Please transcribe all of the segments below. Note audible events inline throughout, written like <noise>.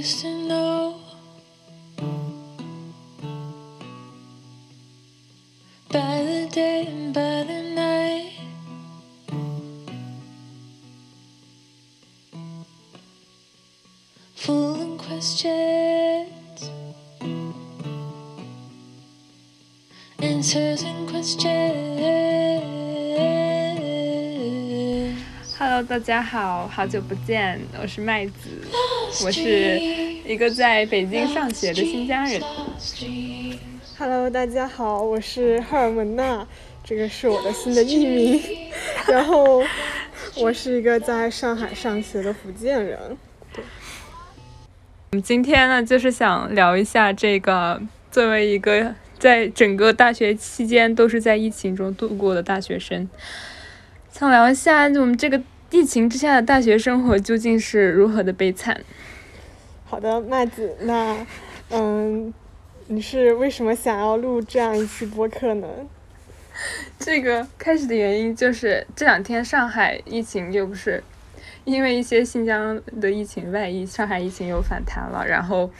used to know. By the day and by the night. Full of questions. Answers and questions. Hello，大家好，好久不见，我是麦子， <laughs> 我是一个在北京上学的新疆人。Hello，大家好，我是赫尔蒙娜，这个是我的新的艺名。然后，我是一个在上海上学的福建人。对我们今天呢，就是想聊一下这个作为一个在整个大学期间都是在疫情中度过的大学生，想聊一下我们这个疫情之下的大学生活究竟是如何的悲惨。好的，麦子，那，嗯，你是为什么想要录这样一期播客呢？这个开始的原因就是这两天上海疫情又不是因为一些新疆的疫情外溢，上海疫情又反弹了。然后，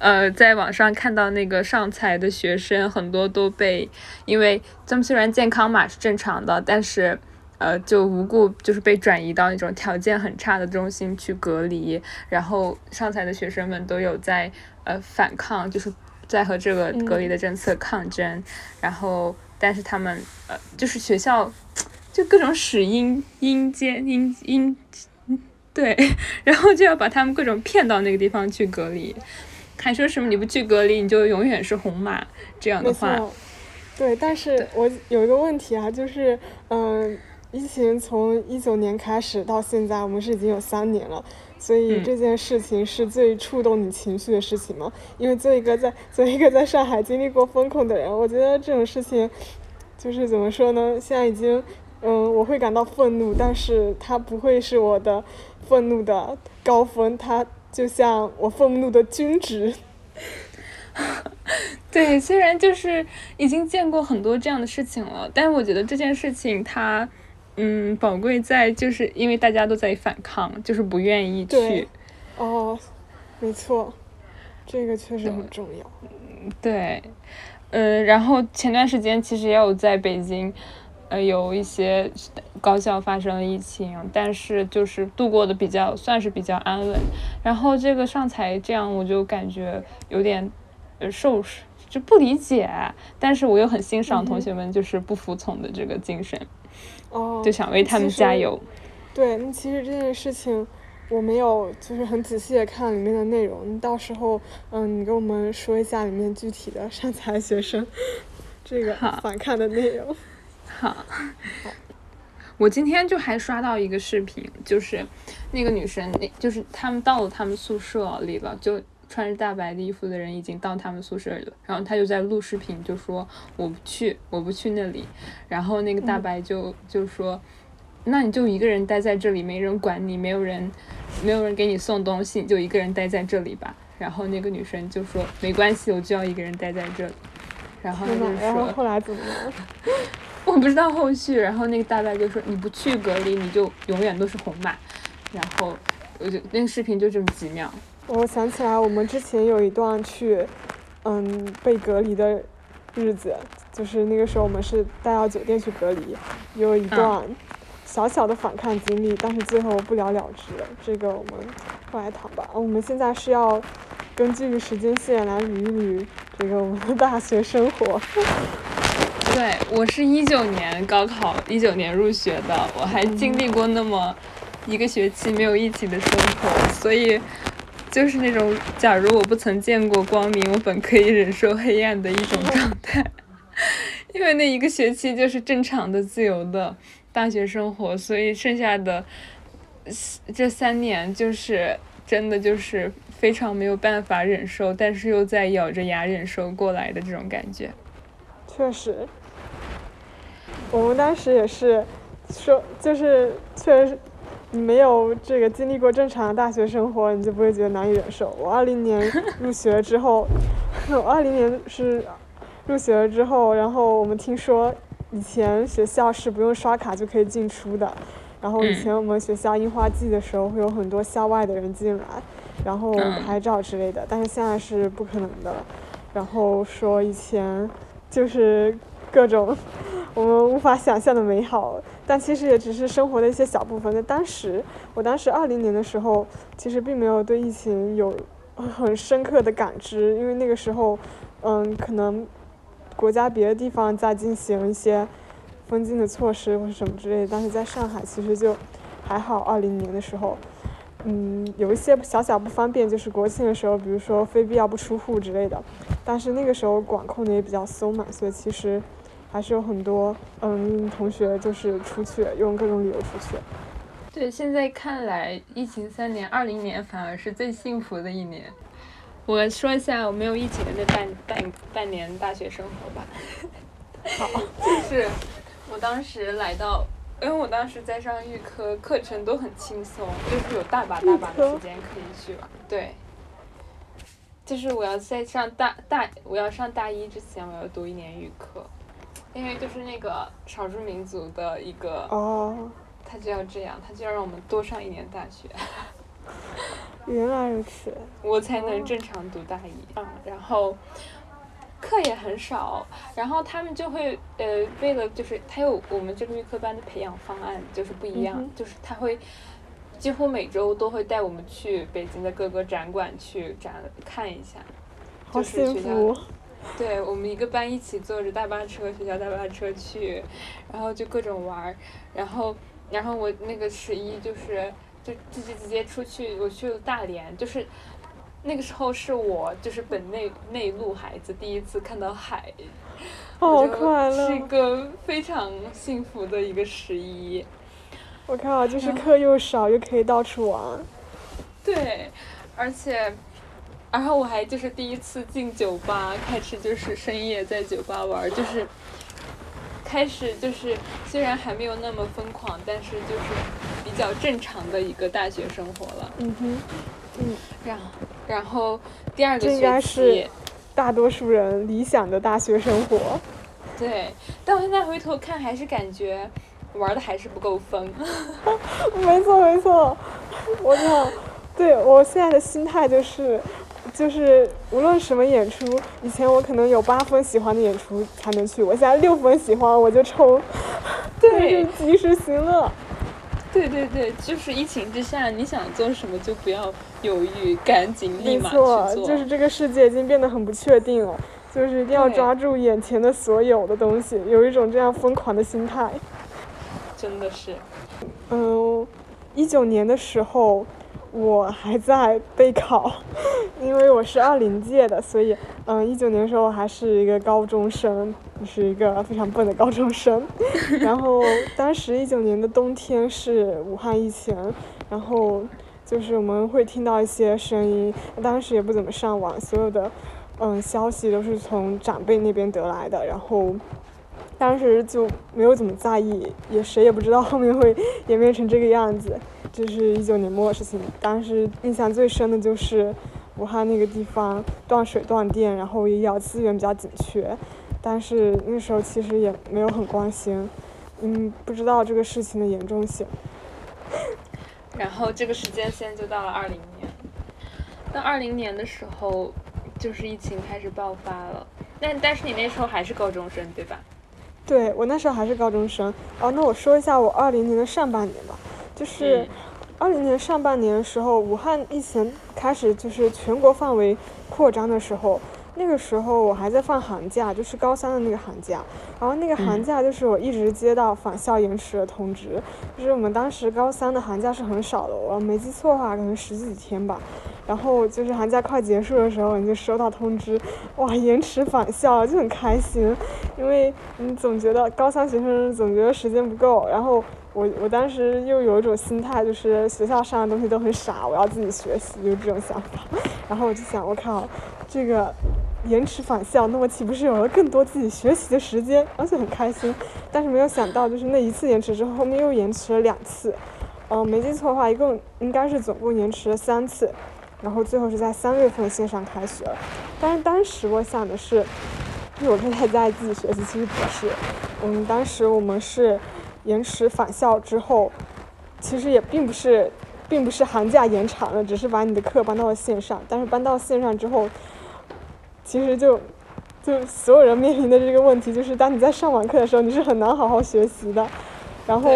呃，在网上看到那个上财的学生很多都被，因为他们虽然健康码是正常的，但是。呃，就无故就是被转移到那种条件很差的中心去隔离，然后上财的学生们都有在呃反抗，就是在和这个隔离的政策抗争，然后但是他们呃就是学校就各种使阴阴间阴阴对，<laughs> 然后就要把他们各种骗到那个地方去隔离，还说什么你不去隔离你就永远是红码这样的话，对，但是我有一个问题啊，就是，嗯、疫情从一九年开始到现在，我们是已经有三年了，所以嗯这件事情是最触动你情绪的事情吗？因为作为一个在作为一个在上海经历过风控的人，我觉得这种事情，就是怎么说呢？现在已经，嗯，我会感到愤怒，但是它不会是我的愤怒的高峰，它就像我愤怒的均值。<laughs> 对，虽然就是已经见过很多这样的事情了，但是我觉得这件事情它，嗯，宝贵在就是因为大家都在反抗，就是不愿意去，哦，没错，这个确实很重要。对，呃，然后前段时间其实也有在北京，呃，有一些高校发生了疫情，但是就是度过的比较算是比较安稳。然后这个上财这样，我就感觉有点呃受就不理解，但是我又很欣赏同学们就是不服从的这个精神，哦，就想为他们加油。对，那其实这件事情我没有就是很仔细的看里面的内容，你到时候嗯，你给我们说一下里面具体的善财学生这个好反看的内容。好，我今天就还刷到一个视频，就是那个女生，那就是他们到了他们宿舍里了，就穿着大白的衣服的人已经到他们宿舍里了，然后他就在录视频，就说我不去，我不去那里，然后那个大白就、就说。那你就一个人待在这里，没人管你，没有人，没有人给你送东西，你就一个人待在这里吧。然后那个女生就说没关系，我就要一个人待在这里。然后他就天呐，然后说后来怎么了？<laughs> 我不知道后续，然后那个大白就说你不去隔离，你就永远都是红码。然后我就那个视频就这么几秒，我想起来，我们之前有一段去嗯被隔离的日子，就是那个时候我们是带到酒店去隔离，有一段小小的反抗经历，但是最后不了了之。这个我们后来谈吧。我们现在是要根据时间线来捋一捋这个我们的大学生活。<laughs> 对我是一九年高考，一九年入学的，我还经历过那么一个学期没有一起的生活，所以就是那种假如我不曾见过光明，我本可以忍受黑暗的一种状态。<laughs> 因为那一个学期就是正常的、自由的大学生活，所以剩下的这三年就是真的就是非常没有办法忍受，但是又在咬着牙忍受过来的这种感觉。确实，我们当时也是说，就是确实，你没有这个经历过正常的大学生活，你就不会觉得难以忍受。我二零年入学之后，我 <laughs> 二零年是入学了之后，然后我们听说以前学校是不用刷卡就可以进出的，然后以嗯前我们学校樱花季的时候会有很多校外的人进来，然后嗯拍照之类的，但是现在是不可能的了。然后说以前就是各种我们无法想象的美好，但其实也只是生活的一些小部分。在当时，我当时二零年的时候，其实并没有对疫情有很深刻的感知，因为那个时候，嗯，可能国家别的地方在进行一些封禁的措施或者什么之类的，但是在上海其实就还好。二零年的时候，嗯，有一些小小不方便，就是国庆的时候，比如说非必要不出户之类的，但是那个时候管控的也比较松嘛，所以其实还是有很多嗯同学就是出去用各种理由出去。对，现在看来，疫情三年，二零年反而是最幸福的一年。我说一下我没有疫情的那半半半年大学生活吧。好，<laughs> 就是我当时来到，因为我当时在上预科，课程都很轻松，就是有大把大把的时间可以去玩。对，就是我要在上大大，我要上大一之前，我要读一年预科，因为就是那个少数民族的一个，哦，他就要这样，他就要让我们多上一年大学。原来如此。我才能正常读大一。嗯，然后课也很少，然后他们就会呃，为了就是他有我们这个预科班的培养方案就是不一样，嗯就是他会几乎每周都会带我们去北京的各个展馆去展看一下。好就是学校幸福，对我们一个班一起坐着大巴车，学校大巴车去，然后就各种玩儿，然后然后我那个十一就是就自己直接出去，我去了大连，就是那个时候是我就是本内内陆孩子第一次看到海，好快是一。个非常幸福的一个十一。我靠，就是课又少，又可以到处玩。对，而且，然后我还就是第一次进酒吧，开始就是深夜在酒吧玩儿，就是开始就是虽然还没有那么疯狂，但是就是比较正常的一个大学生活了。嗯哼，嗯然后，然后第二个这应该学是期，大多数人理想的大学生活。对，但我现在回头看，还是感觉玩的还是不够疯。<laughs> 没错没错，我操，对我现在的心态就是，就是无论什么演出，以前我可能有八分喜欢的演出才能去，我现在六分喜欢我就冲，对 <laughs> 就及时行乐。对对对，就是疫情之下，你想做什么就不要犹豫，赶紧立马去做。就是这个世界已经变得很不确定了，就是一定要抓住眼前的所有的东西，有一种这样疯狂的心态。真的是，嗯，一九年的时候，我还在备考，因为我是二零届的，所以嗯，一九年的时候还是一个高中生，是一个非常笨的高中生。<laughs> 然后当时一九年的冬天是武汉疫情，然后就是我们会听到一些声音，当时也不怎么上网，所有的嗯消息都是从长辈那边得来的，然后。当时就没有怎么在意，也谁也不知道后面会演变成这个样子。这是一九年末的事情，当时印象最深的就是武汉那个地方断水断电，然后医疗资源比较紧缺，但是那时候其实也没有很关心，嗯，不知道这个事情的严重性。<laughs> 然后这个时间线就到了二零年。到二零年的时候，就是疫情开始爆发了。但但是你那时候还是高中生，对吧？对我那时候还是高中生。哦，那我说一下我二零年的上半年吧，就是嗯二零年上半年的时候，武汉疫情开始就是全国范围扩张的时候，那个时候我还在放寒假，就是高三的那个寒假。然后那个寒嗯假就是我一直接到返校延迟的通知，就是我们当时高三的寒假是很少的，我没记错的话可能十几天吧。然后就是寒假快结束的时候，你就收到通知，哇，延迟返校就很开心，因为你总觉得高三学生总觉得时间不够，然后我我当时又有一种心态，就是学校上的东西都很傻，我要自己学习，就是这种想法。然后我就想，我靠，这个延迟返校，那我岂不是有了更多自己学习的时间，而且很开心。但是没有想到，就是那一次延迟之后，后面又延迟了两次。嗯、没记错的话，一共应该是总共延迟了三次。然后最后是在三月份线上开学了，但是当时我想的是，因为我是太在意自己学习，其实不是。嗯，当时我们是延迟返校之后，其实也并不是并不是寒假延长了，只是把你的课搬到了线上。但是搬到线上之后，其实就就所有人面临的这个问题，就是当你在上网课的时候，你是很难好好学习的。然后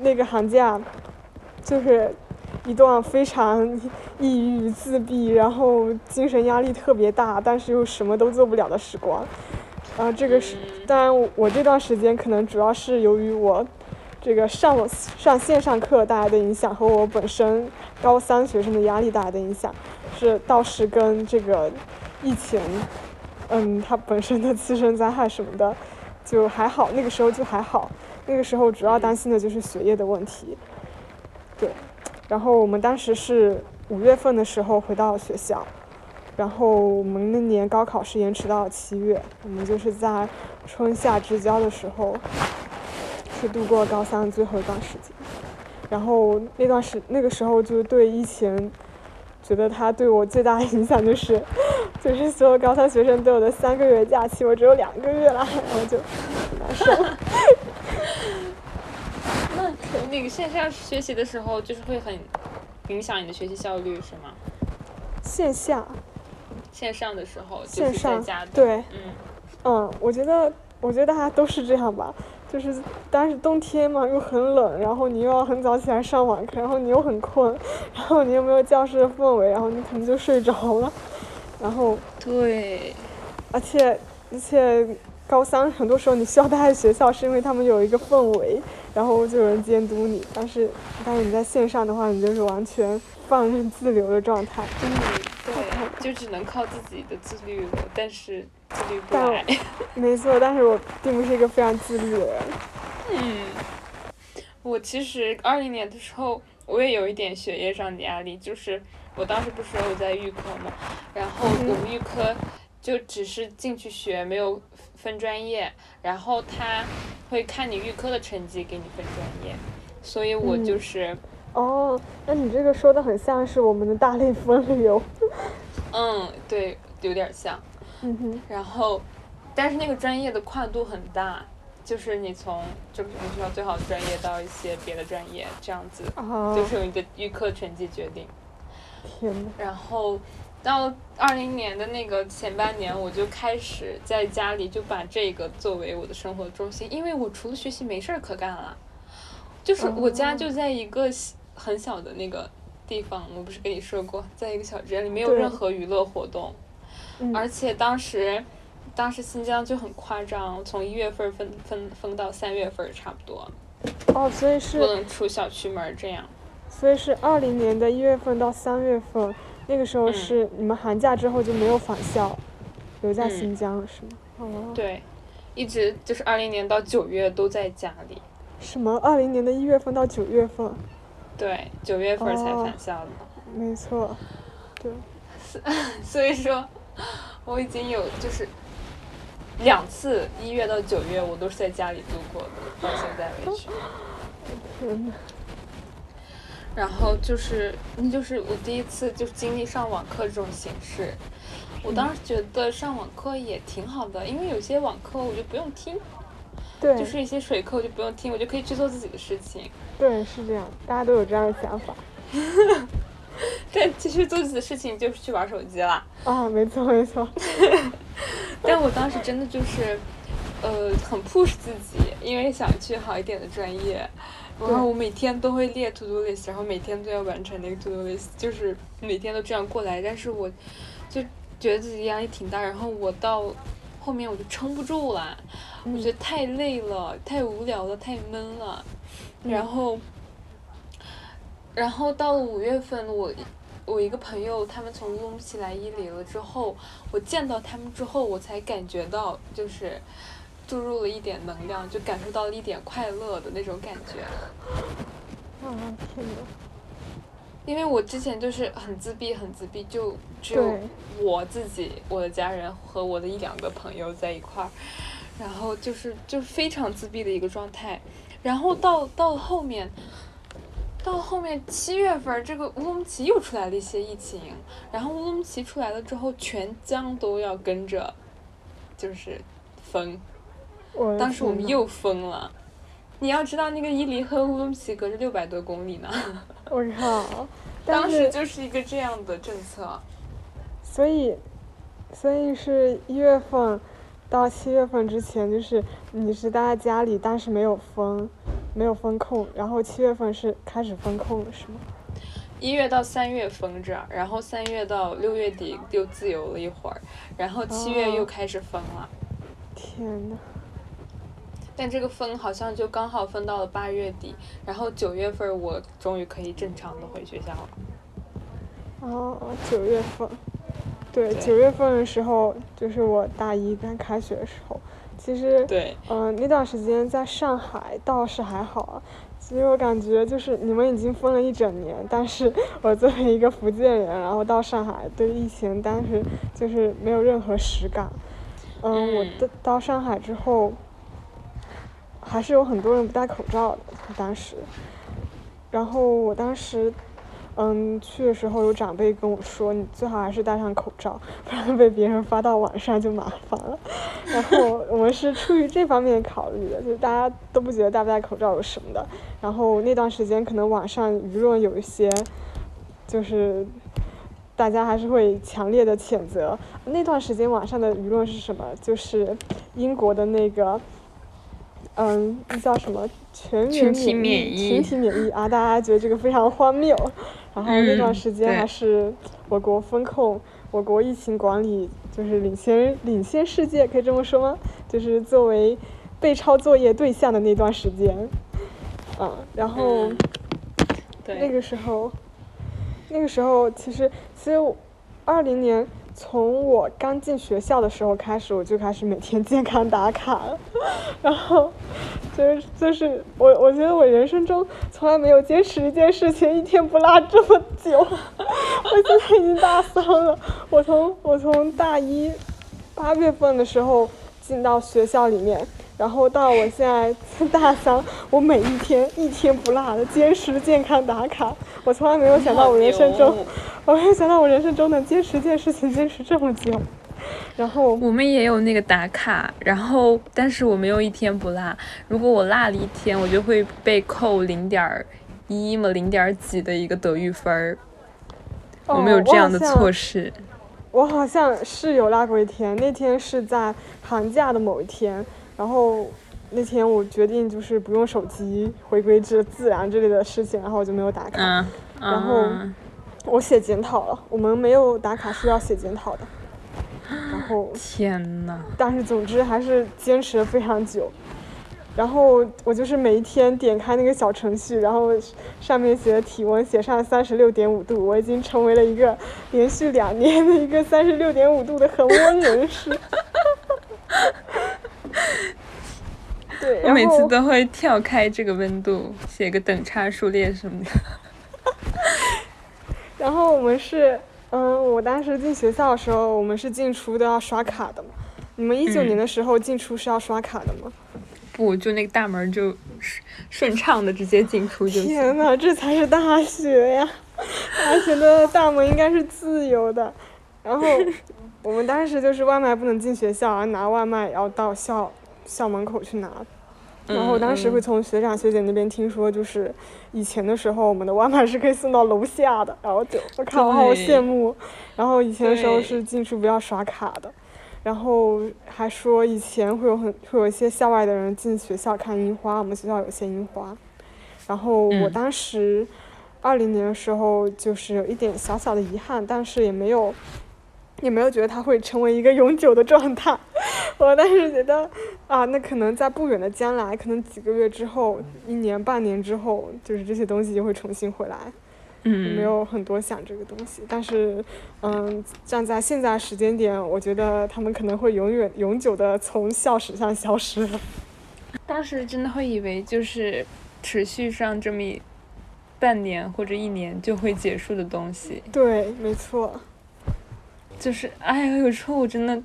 那个寒假就是一段非常抑郁、自闭，然后精神压力特别大，但是又什么都做不了的时光。啊，这个是嗯当然，我这段时间可能主要是由于我这个上网上线上课带来的影响和我本身高三学生的压力带来的影响，是倒是跟这个疫情，嗯，它本身的自身灾害什么的，就还好，那个时候就还好，那个时候主要担心的就是学业的问题，对，然后我们当时是五月份的时候回到学校。然后我们那年高考是延迟到了七月，我们就是在春夏之交的时候，是度过高三最后一段时间。然后那段时那个时候就对疫情，觉得它对我最大的影响就是，就是所有高三学生都有的三个月假期，我只有两个月了，然后就很难受。<laughs> 那那个线下学习的时候，就是会很影响你的学习效率，是吗？线下、线上的时候，线上家，对，嗯，嗯，我觉得，我觉得大家都是这样吧，就是但是冬天嘛，又很冷，然后你又要很早起来上网课，然后你又很困，<laughs> 然后你又没有教室的氛围，然后你可能就睡着了，然后对，而且而且高三很多时候你需要待在学校，是因为他们有一个氛围，然后就有人监督你，但是但是你在线上的话，你就是完全放任自流的状态。嗯，对，就只能靠自己的自律了，但是自律不来。<laughs> 没错，但是我并不是一个非常自律的人。嗯，我其实二零年的时候，我也有一点学业上的压力，就是我当时不是有在预科嘛，然后我们预科就只是进去学，没有分专业，然后他会看你预科的成绩给你分专业，所以我就嗯是，哦，那你这个说的很像是我们的大类分流。嗯，对，有点像。嗯哼，然后，但是那个专业的跨度很大，就是你从就是我们学校最好的专业到一些别的专业这样子，啊，就是由你的预科成绩决定。天呐，然后到二零年的那个前半年，我就开始在家里就把这个作为我的生活中心，因为我除了学习没事儿可干了。就是我家哦就在一个小很小的那个地方，我不是跟你说过，在一个小镇里没有任何娱乐活动，嗯，而且当时。当时新疆就很夸张，从一月份儿分分分到三月份差不多，哦，所以是不，能出小区门儿这样。所以是二零年的一月份到三月份，那个时候嗯是你们寒假之后就没有返校，留在嗯新疆了是吗？哦，对，一直就是二零年到九月都在家里。什么？二零年的一月份到九月份，对，九月份才哦返校的，没错，对，<laughs> 所以说我已经有就是两次一月到九月我都是在家里度过的，到现在为止。天呐，然后就是，那就是我第一次就是经历上网课这种形式。我当时觉得上网课也挺好的，因为有些网课我就不用听，对，就是一些水课我就不用听，我就可以去做自己的事情。对，是这样，大家都有这样的想法。<laughs> 但其实做自己的事情就是去玩手机啦。啊，没错没错，<laughs> 但我当时真的就是，呃，很 push 自己，因为想去好一点的专业。然后我每天都会列 to do list，然后每天都要完成那个 to do list，就是每天都这样过来。但是我就觉得自己压力挺大，然后我到后面我就撑不住了，我觉得太累了，太无聊了，太闷了。然后，然后到了五月份，我我一个朋友他们从乌鲁木齐来伊犁了之后，我见到他们之后，我才感觉到就是注入了一点能量，就感受到了一点快乐的那种感觉。啊天呐，因为我之前就是很自闭，很自闭，就只有我自己、我的家人和我的一两个朋友在一块儿，然后就是就是非常自闭的一个状态。然后到到了后面，到后面七月份儿，这个乌鲁木齐又出来了一些疫情，然后乌鲁木齐出来了之后，全疆都要跟着，就是封。我当时我们又封了，你要知道，那个伊犁和乌鲁木齐隔着六百多公里呢。我靠！<laughs> 当时就是一个这样的政策。所以，所以是一月份到七月份之前，就是你是待在家里，但是没有封，没有封控，然后七月份是开始封控了，是吗？一月到三月封着，然后三月到六月底又自由了一会儿，然后七月又哦开始封了。天呐，但这个分好像就刚好分到了八月底，然后九月份我终于可以正常的回学校了。哦，九月份，对，九月份的时候就是我大一刚开学的时候，其实，对，嗯、那段时间在上海倒是还好啊。其实我感觉就是你们已经封了一整年，但是我作为一个福建人，然后到上海对疫情当时就是没有任何实感。嗯，我嗯到到上海之后，还是有很多人不戴口罩的，当时。然后我当时，嗯，去的时候有长辈跟我说，你最好还是戴上口罩，不然被别人发到网上就麻烦了。然后我们是出于这方面考虑的，就大家都不觉得戴不戴口罩有什么的。然后那段时间可能网上舆论有一些，就是大家还是会强烈的谴责。那段时间网上的舆论是什么？就是英国的那个，嗯，那叫什么全员群体免免疫群体免疫啊，大家觉得这个非常荒谬。然后那段嗯时间还是我国风控，我国疫情管理就是领先领先世界，可以这么说吗？就是作为被抄作业对象的那段时间，嗯，然后。那个时候，那个时候其实其实二零年从我刚进学校的时候开始，我就开始每天健康打卡，<laughs> 然后就是就是我我觉得我人生中从来没有坚持一件事情一天不落这么久，<laughs> 我现在已经大三了，我从我从大一八月份的时候进到学校里面。然后到我现在大三，我每一天一天不落的坚持健康打卡。我从来没有想到我人生中，我没有想到我人生中能坚持一件事情坚持这么久。然后我们也有那个打卡，然后但是我没有一天不落。如果我落了一天，我就会被扣零点一嘛，零点几的一个德育分儿。我们有这样的措施。我好像是有落过一天，那天是在寒假的某一天，然后那天我决定就是不用手机，回归至自然之类的事情，然后我就没有打卡。嗯，然后嗯我写检讨了，我们没有打卡是要写检讨的。然后，<gasps> 天呐，但是总之还是坚持了非常久。然后我就是每一天点开那个小程序，然后上面写的体温写上三十六点五度，我已经成为了一个连续两年的一个三十六点五度的恒温人士。<laughs> 对，我每次都会跳开这个温度，写个等差数列什么的。然后我们是，嗯，我当时进学校的时候，我们是进出都要刷卡的嘛。你们一九嗯年的时候进出是要刷卡的吗？不，就那个大门就顺顺畅的直接进出就天行。呐，这才是大学呀！大学的大门应该是自由的。然后 <laughs> 我们当时就是外卖不能进学校，拿外卖要到校校门口去拿。然后当时会嗯从学长学姐那边听说，就是以前的时候，我们的外卖是可以送到楼下的，然后就我靠，我好羡慕。然后以前的时候是进去不要刷卡的，然后还说以前会有很会有一些校外的人进学校看樱花，我们学校有些樱花。然后我嗯当时二零年的时候就是有一点小小的遗憾，但是也没有也没有觉得它会成为一个永久的状态。我当时觉得啊，那可能在不远的将来，可能几个月之后，一年半年之后，就是这些东西就会重新回来。嗯，没有很多想这个东西，但是，嗯，站在现在时间点，我觉得他们可能会永远永久的从校史上消失了。<laughs> 当时真的会以为就是持续上这么一半年或者一年就会结束的东西，对，没错。就是哎呀，有时候我真的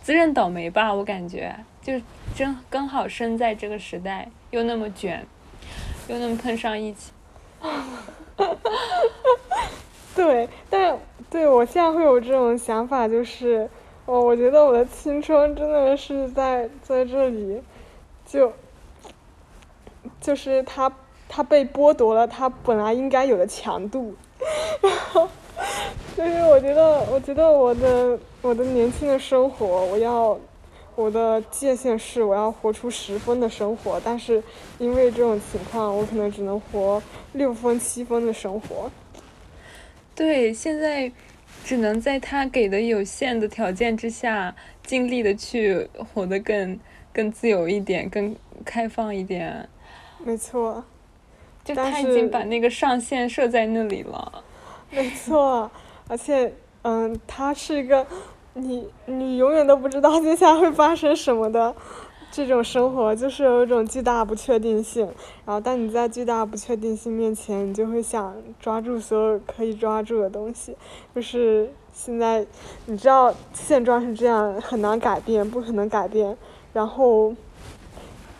自认倒霉吧，我感觉就真刚好生在这个时代，又那么卷，又那么碰上疫情。<laughs> 对，但对我现在会有这种想法，就是，哦，我觉得我的青春真的是在在这里，就，就是他他被剥夺了他本来应该有的强度，然 <laughs> 后 <laughs> 就是我觉得我觉得我的我的年轻的生活我要我的界限是我要活出十分的生活，但是因为这种情况我可能只能活六分七分的生活。对，现在只能在他给的有限的条件之下，尽力的去活得更更自由一点，更开放一点。没错，就他已经把那个上限设在那里了。没错，而且嗯，它是一个你你永远都不知道接下来会发生什么的这种生活，就是有一种巨大不确定性。然后，当你在巨大不确定性面前，你就会想抓住所有可以抓住的东西。就是现在，你知道现状是这样，很难改变，不可能改变。然后，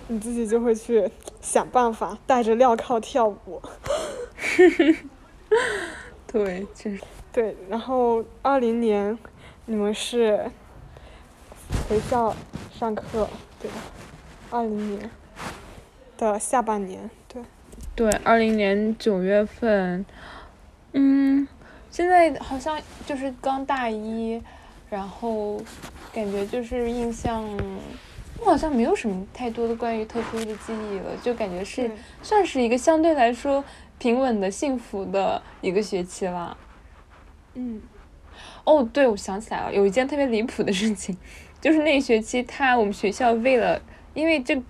你自己就会去想办法，带着镣铐跳舞。<laughs> 对，就是对，然后二零年你们是回校上课，对吧？二零年的下半年，对，对，二零年九月份，嗯，现在好像就是刚大一，然后感觉就是印象，我好像没有什么太多的关于特殊的记忆了，就感觉是算是一个相对来说平稳的、幸福的一个学期了。嗯，哦，对，我想起来了，有一件特别离谱的事情，就是那一学期他我们学校为了，因为这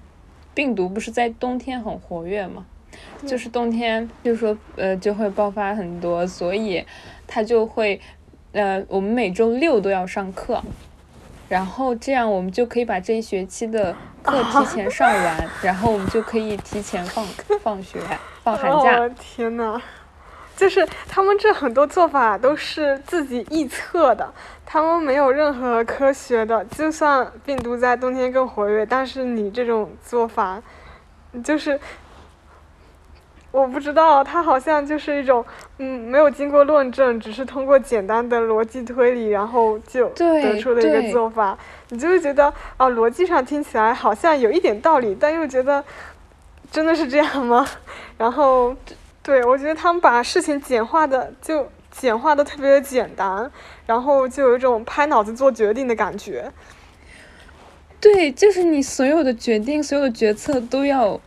病毒不是在冬天很活跃嘛，就是冬天就是说呃就会爆发很多，所以他就会呃我们每周六都要上课，然后这样我们就可以把这一学期的课提前上完，<laughs> 然后我们就可以提前放放学放寒假。哦天呐，就是他们这很多做法都是自己臆测的，他们没有任何科学的。就算病毒在冬天更活跃，但是你这种做法，就是我不知道，它好像就是一种嗯没有经过论证，只是通过简单的逻辑推理，然后就得出的一个做法。你就会觉得啊，逻辑上听起来好像有一点道理，但又觉得真的是这样吗？<laughs> 然后，对我觉得他们把事情简化的就简化的特别的简单，然后就有一种拍脑子做决定的感觉。对，就是你所有的决定、所有的决策都要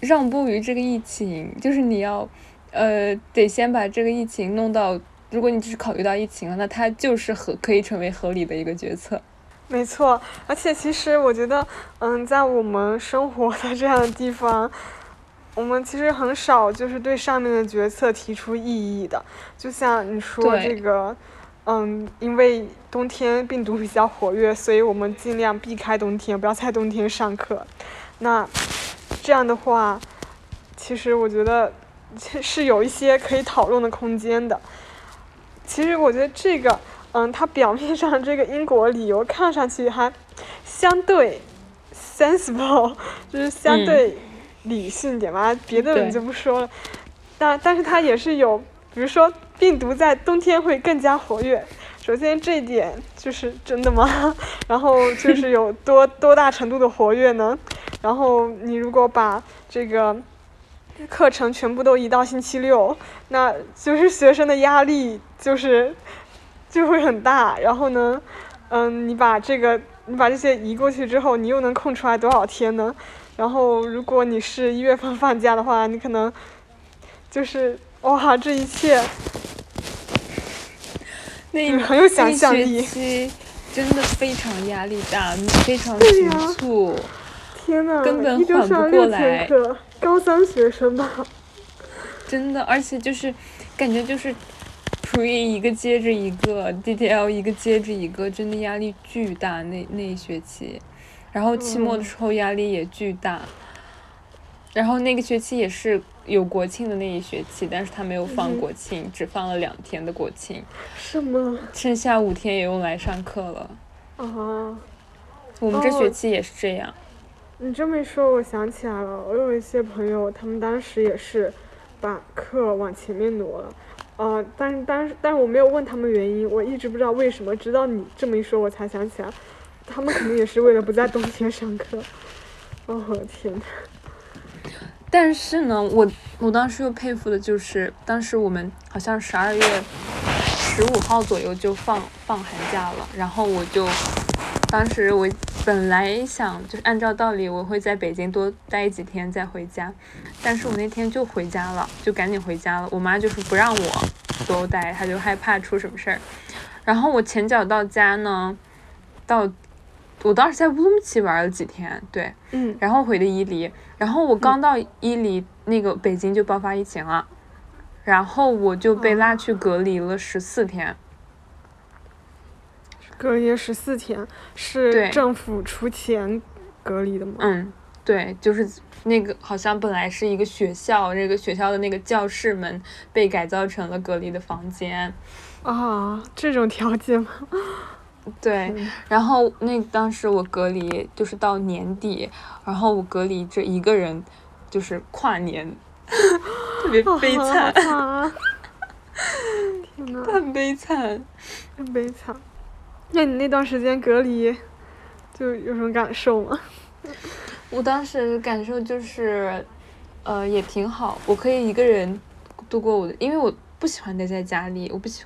让步于这个疫情，就是你要，呃，得先把这个疫情弄到，如果你只是考虑到疫情了，那它就是合可以成为合理的一个决策。没错，而且其实我觉得，嗯，在我们生活的这样的地方，我们其实很少就是对上面的决策提出异议的。就像你说这个，嗯，因为冬天病毒比较活跃，所以我们尽量避开冬天，不要在冬天上课。那这样的话，其实我觉得其 <laughs> 是有一些可以讨论的空间的。其实我觉得这个，嗯，它表面上这个因果理由看上去还相对 sensible，<laughs> 就是相嗯对理性点吧，别的人对就不说了。但但是它也是有，比如说病毒在冬天会更加活跃。首先这一点就是真的吗？<laughs> 然后就是有多多大程度的活跃呢？然后你如果把这个课程全部都移到星期六，那就是学生的压力就是就会很大。然后呢，嗯，你把这个你把这些移过去之后，你又能空出来多少天呢？然后如果你是一月份放假的话，你可能就是哇，这一切那一很有想象力期真的非常压力大，非常急促。天呐，根本缓不过来，高三学生吧？<laughs> 真的，而且就是感觉就是 pre 一个接着一个，DDL 一个接着一个，真的压力巨大。那那一学期，然后期末的嗯时候压力也巨大。然后那个学期也是有国庆的那一学期，但是他没有放嗯国庆，只放了两天的国庆，什么剩下五天也用来上课了。啊？我们这哦学期也是这样。你这么一说，我想起来了，我有一些朋友，他们当时也是把课往前面挪了，呃，但是但是但是我没有问他们原因，我一直不知道为什么，直到你这么一说，我才想起来，他们肯定也是为了不在冬天上课。哦天呐，<laughs> 但是呢，我我当时又佩服的就是，当时我们好像十二月十五号左右就放放寒假了，然后我就当时我本来想就是按照道理我会在北京多待几天再回家，但是我那天就回家了，就赶紧回家了。我妈就是不让我多待，她就害怕出什么事儿。然后我前脚到家呢，到我当时在乌鲁木齐玩了几天，对，嗯，然后回的伊犁，然后我刚到伊犁，那个北京就爆发疫情了，然后我就被拉去隔离了十四天。隔离十四天，是政府出钱隔离的吗？嗯，对，就是那个好像本来是一个学校，那个学校的那个教室门被改造成了隔离的房间。啊，这种条件吗？<laughs> 对，嗯然后那当时我隔离就是到年底，然后我隔离这一个人就是跨年，<laughs> 特别悲好惨！<laughs> 天呐，很悲惨。很悲惨。那你那段时间隔离，就有什么感受吗？<laughs> 我当时感受就是，呃，也挺好，我可以一个人度过我的，因为我不喜欢待在家里，我不喜，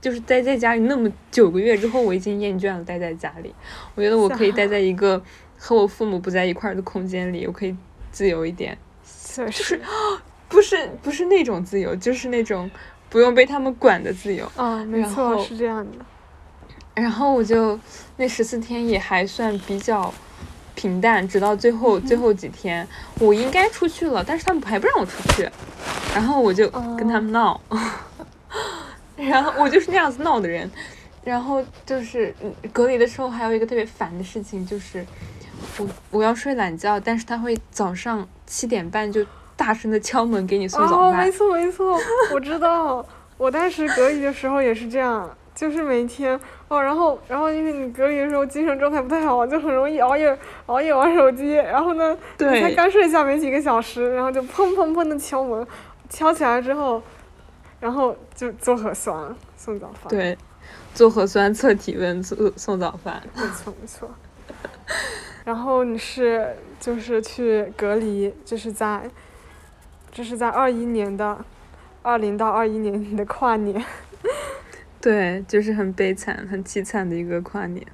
就是待在家里那么九个月之后，我已经厌倦了待在家里。我觉得我可以待在一个和我父母不在一块儿的空间里，我可以自由一点，就是，<laughs> 不是不是那种自由，就是那种不用被他们管的自由。啊，没错，是这样的。然后我就那十四天也还算比较平淡，直到最后最后几天，我应该出去了，但是他们还不让我出去，然后我就跟他们闹，<laughs> 然后我就是那样子闹的人，然后就是嗯隔离的时候还有一个特别烦的事情就是，我我要睡懒觉，但是他会早上七点半就大声的敲门给你送早哦，没，错没错，我知道。我当时隔离的时候也是这样，就是每天哦，然后然后因为你隔离的时候精神状态不太好，就很容易熬夜熬夜玩手机，然后呢，你才刚睡下没几个小时，然后就砰砰砰的敲门，敲起来之后，然后就做核酸送早饭。，对，做核酸测体温送送早饭。没错没错。然后你是就是去隔离，就是在，这是在二一年的，二零到二一年的跨年。对，就是很悲惨、很凄惨的一个跨年。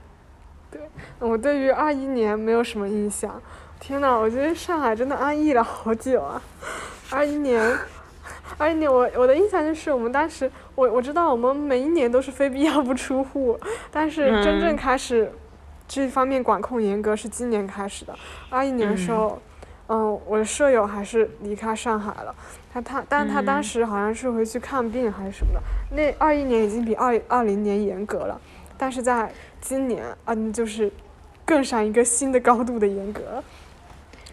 对我对于二一年没有什么印象。天呐，我觉得上海真的安逸了好久啊！二一年，二一年我我的印象就是我们当时我我知道我们每一年都是非必要不出户，但是真正嗯开始这方面管控严格是今年开始的。二一年的时候，嗯我的舍友还是离开上海了，他他但是他当嗯时好像是回去看病还是什么的。那二一年已经比二二零年严格了，但是在今年，嗯，就是更上一个新的高度的严格。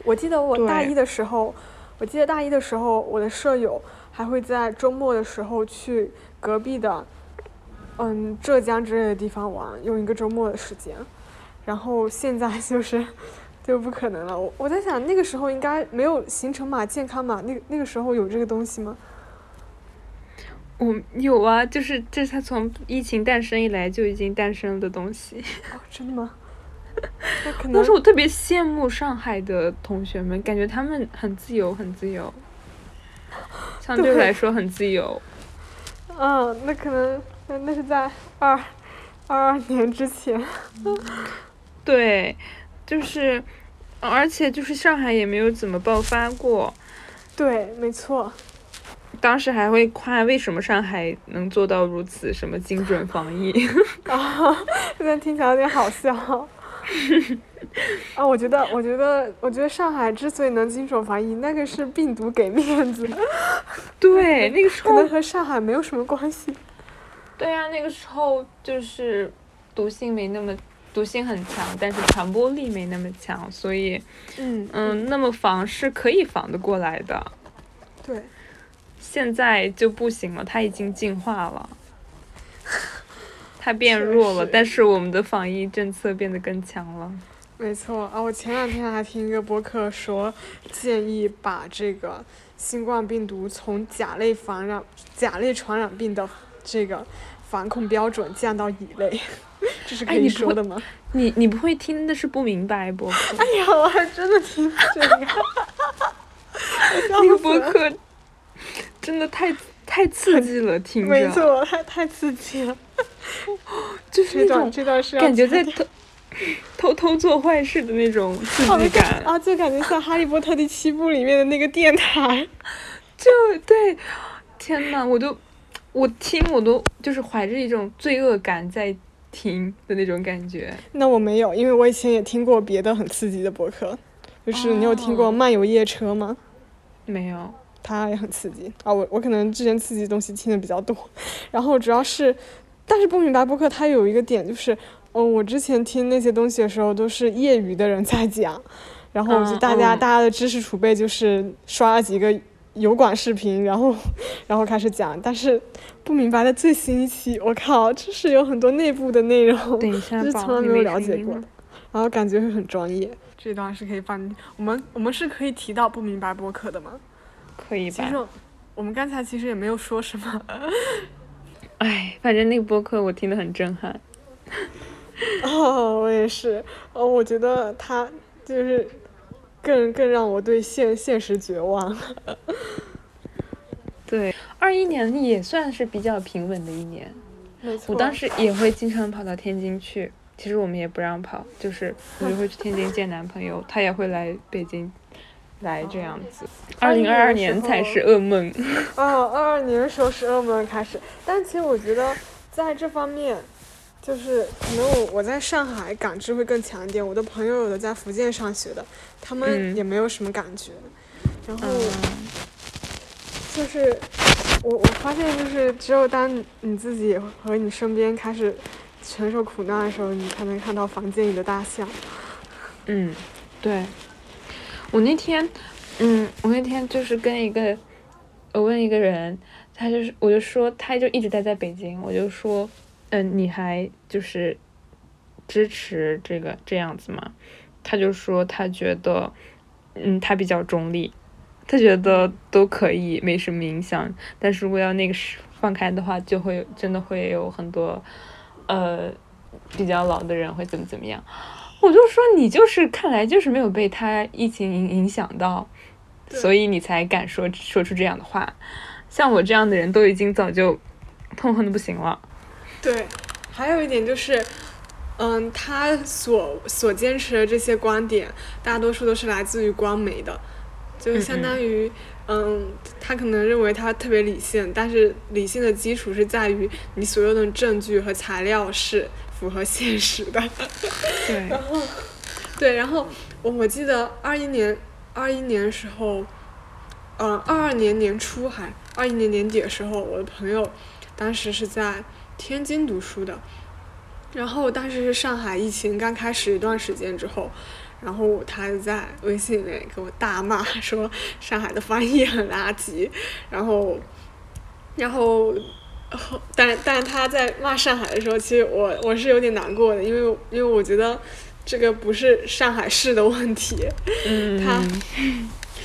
我记得我大一的时候，我记得大一的时候，我的舍友还会在周末的时候去隔壁的，嗯，浙江之类的地方玩，用一个周末的时间。然后现在就是就不可能了。我我在想，那个时候应该没有行程码、健康码，那个那个时候有这个东西吗？我有啊，就是这是它从疫情诞生以来就已经诞生了的东西。<laughs> 哦，真的吗？那可能当时我特别羡慕上海的同学们，感觉他们很自由，很自由，相对对来说很自由。嗯，<laughs> 那可能那那是在二二二年之前。对，就是，而且就是上海也没有怎么爆发过。对，没错。当时还会夸为什么上海能做到如此什么精准防疫。<laughs> 啊，现在听起来有点好笑。啊，我觉得，我觉得，我觉得上海之所以能精准防疫，那个是病毒给面子，<laughs> 对，那个时候可能和上海没有什么关系。对呀、那个时候就是毒性没那么毒性很强，但是传播力没那么强，所以嗯嗯，那么防是可以防得过来的。对，现在就不行了，它已经进化了，<laughs> 它变弱了，实但是我们的防疫政策变得更强了。没错啊。我前两天还听一个播客说，建议把这个新冠病毒从甲类传染甲类传染病的这个防控标准降到乙类，这是可以说的吗？你你不会听的是不明白播客？哎呀，我还真的听这个。<laughs> 那个播客真的太太刺激了，听着。没错，太太刺激了。就是那种这段是感觉在偷偷偷做坏事的那种刺激感啊，就感觉像《哈利波特》第七部里面的那个电台，<laughs> 就对，天呐，我都我听我都就是怀着一种罪恶感在听的那种感觉。那我没有，因为我以前也听过别的很刺激的博客，就是你有听过《漫游夜车》吗？没有，它也很刺激啊。我我可能之前刺激的东西听的比较多，<laughs> 然后主要是。但是不明白播客它有一个点就是，嗯，我之前听那些东西的时候都是业余的人在讲，然后就大家大家的知识储备就是刷了几个油管视频，然后 <laughs> 然后开始讲。但是不明白的最新一期，我靠，这是有很多内部的内容，就是从来没有了解过，然后感觉会很专业。这段是可以放，我们我们是可以提到不明白播客的吗？可以吧。其实我们刚才其实也没有说什么。<laughs> 哎，反正那个播客我听得很震撼。哦，我也是。哦，我觉得他就是更更让我对现现实绝望。对，二一年也算是比较平稳的一年。没错。我当时也会经常跑到天津去，其实我们也不让跑，就是我就会去天津见男朋友，他也会来北京。来这样子，二零二二年才是噩梦。哦，二二年的时候是噩梦开始，但其实我觉得在这方面，就是可能我我在上海感知会更强一点。我的朋友有的在福建上学的，他们也没有什么感觉。然后就是我我发现就是只有当你自己和你身边开始承受苦难的时候，你才能看到房间里的大象。嗯，对。我那天，嗯，我那天就是跟一个，我问一个人，他就是，我就说，他就一直待在北京，我就说，嗯，你还就是支持这个这样子吗？他就说他觉得，嗯，他比较中立，他觉得都可以，没什么影响。但是如果要那个放开的话，就会真的会有很多，呃，比较老的人会怎么怎么样。我就说你就是看来就是没有被他疫情影影响到，所以你才敢说说出这样的话。像我这样的人都已经早就痛恨的不行了。对，还有一点就是，嗯，他所所坚持的这些观点，大多数都是来自于官媒的，就相当于，嗯，他可能认为他特别理性，但是理性的基础是在于你所有的证据和材料是。符合现实的，对，<laughs> 然后，对，然后我我记得二一年二一年时候，嗯，二二年年初还二一年年底的时候，我的朋友当时是在天津读书的，然后当时是上海疫情刚开始一段时间之后，然后他就在微信里面给我大骂说上海的翻译很垃圾，然后，然后。但但他在骂上海的时候，其实我我是有点难过的，因为因为我觉得这个不是上海市的问题，他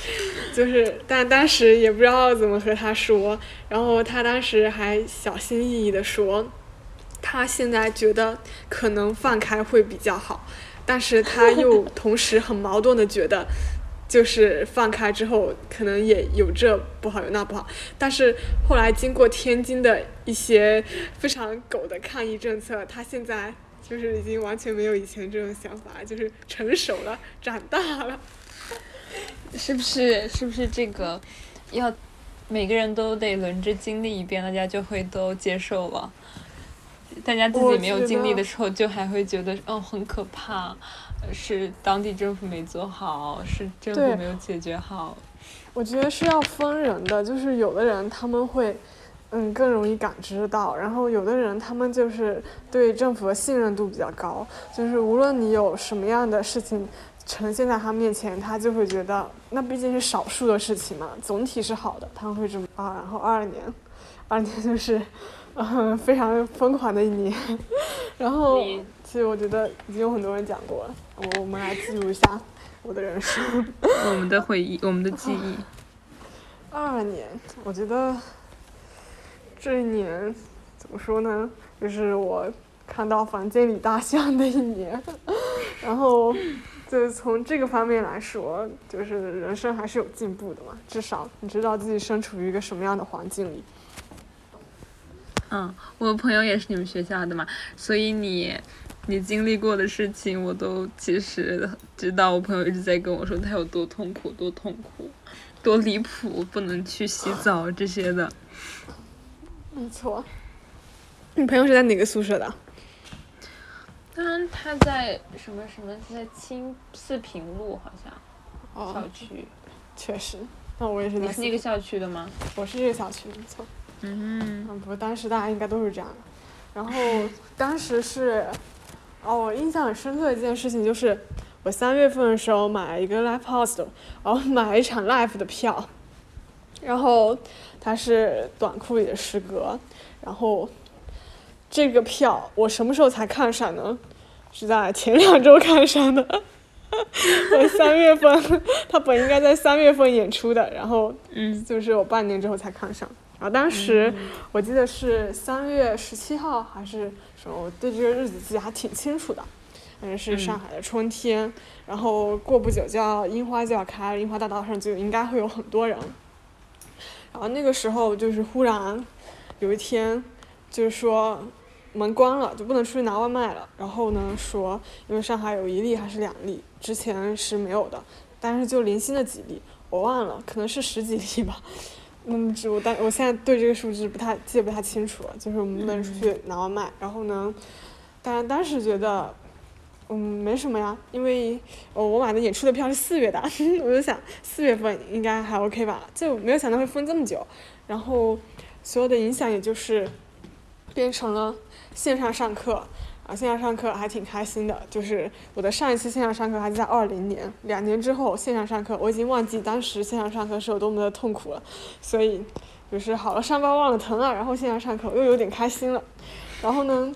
<laughs> 就是但当时也不知道怎么和他说，然后他当时还小心翼翼的说，他现在觉得可能放开会比较好，但是他又 <laughs> 同时很矛盾的觉得。就是放开之后，可能也有这不好，有那不好。但是后来经过天津的一些非常狗的抗议政策，他现在就是已经完全没有以前这种想法，就是成熟了，长大了。<laughs> 是不是？是不是这个要每个人都得轮着经历一遍，大家就会都接受了？大家自己没有经历的时候，就还会觉得哦很可怕。是当地政府没做好，是政府没有解决好。我觉得是要分人的，就是有的人他们会，嗯，更容易感知到，然后有的人他们就是对政府的信任度比较高，就是无论你有什么样的事情呈现在他面前，他就会觉得那毕竟是少数的事情嘛，总体是好的，他们会这么啊。然后二二年，二 <laughs> 二年就是，嗯，非常疯狂的一年，<laughs> 然后。其实我觉得已经有很多人讲过了，我我们来记录一下我的人生，我们的回忆，我们的记忆。二 <laughs> 二年，我觉得这一年怎么说呢？就是我看到房间里大象的一年，然后就是从这个方面来说，就是人生还是有进步的嘛，至少你知道自己身处于一个什么样的环境里。嗯，我朋友也是你们学校的嘛，所以你你经历过的事情，我都其实知道。我朋友一直在跟我说他有多痛苦，多痛苦，多离谱，不能去洗澡这些的。没错。你朋友是在哪个宿舍的？当然，他在什么什么，在清四平路好像小区。确实，那我也是。你是那个校区的吗？我是这个校区，没错。嗯。嗯，不，当时大家应该都是这样的。然后 <laughs> 当时是，哦，我印象很深刻的一件事情就是，我三月份的时候买了一个 live house 的，然后买了一场 live 的票，然后它是短裤里的诗歌，然后。这个票我什么时候才看上呢？是在前两周看上的。我三月份，他本应该在三月份演出的，然后嗯就是我半年之后才看上。然后当时我记得是三月十七号还是什么，我对这个日子记得还挺清楚的。嗯，是上海的春天，然后过不久就要樱花就要开了，樱花大道上就应该会有很多人。然后那个时候就是忽然有一天。就是说，门关了就不能出去拿外卖了。然后呢，说因为上海有一例还是两例，之前是没有的，但是就零星的几例，我忘了，可能是十几例吧。嗯，就我但我现在对这个数字不太记得不太清楚了。就是我们不能出去拿外卖。然后呢，但当时觉得，嗯，没什么呀，因为哦我买的演出的票是四月的，<laughs> 我就想四月份应该还 OK 吧，就没有想到会封这么久。然后所有的影响也就是。变成了线上上课，啊，线上上课还挺开心的。就是我的上一次线上上课还是在二零年，两年之后线上上课，我已经忘记当时线上上课是有多么的痛苦了。所以，就是好了伤疤忘了疼啊，然后线上上课又有点开心了。然后呢，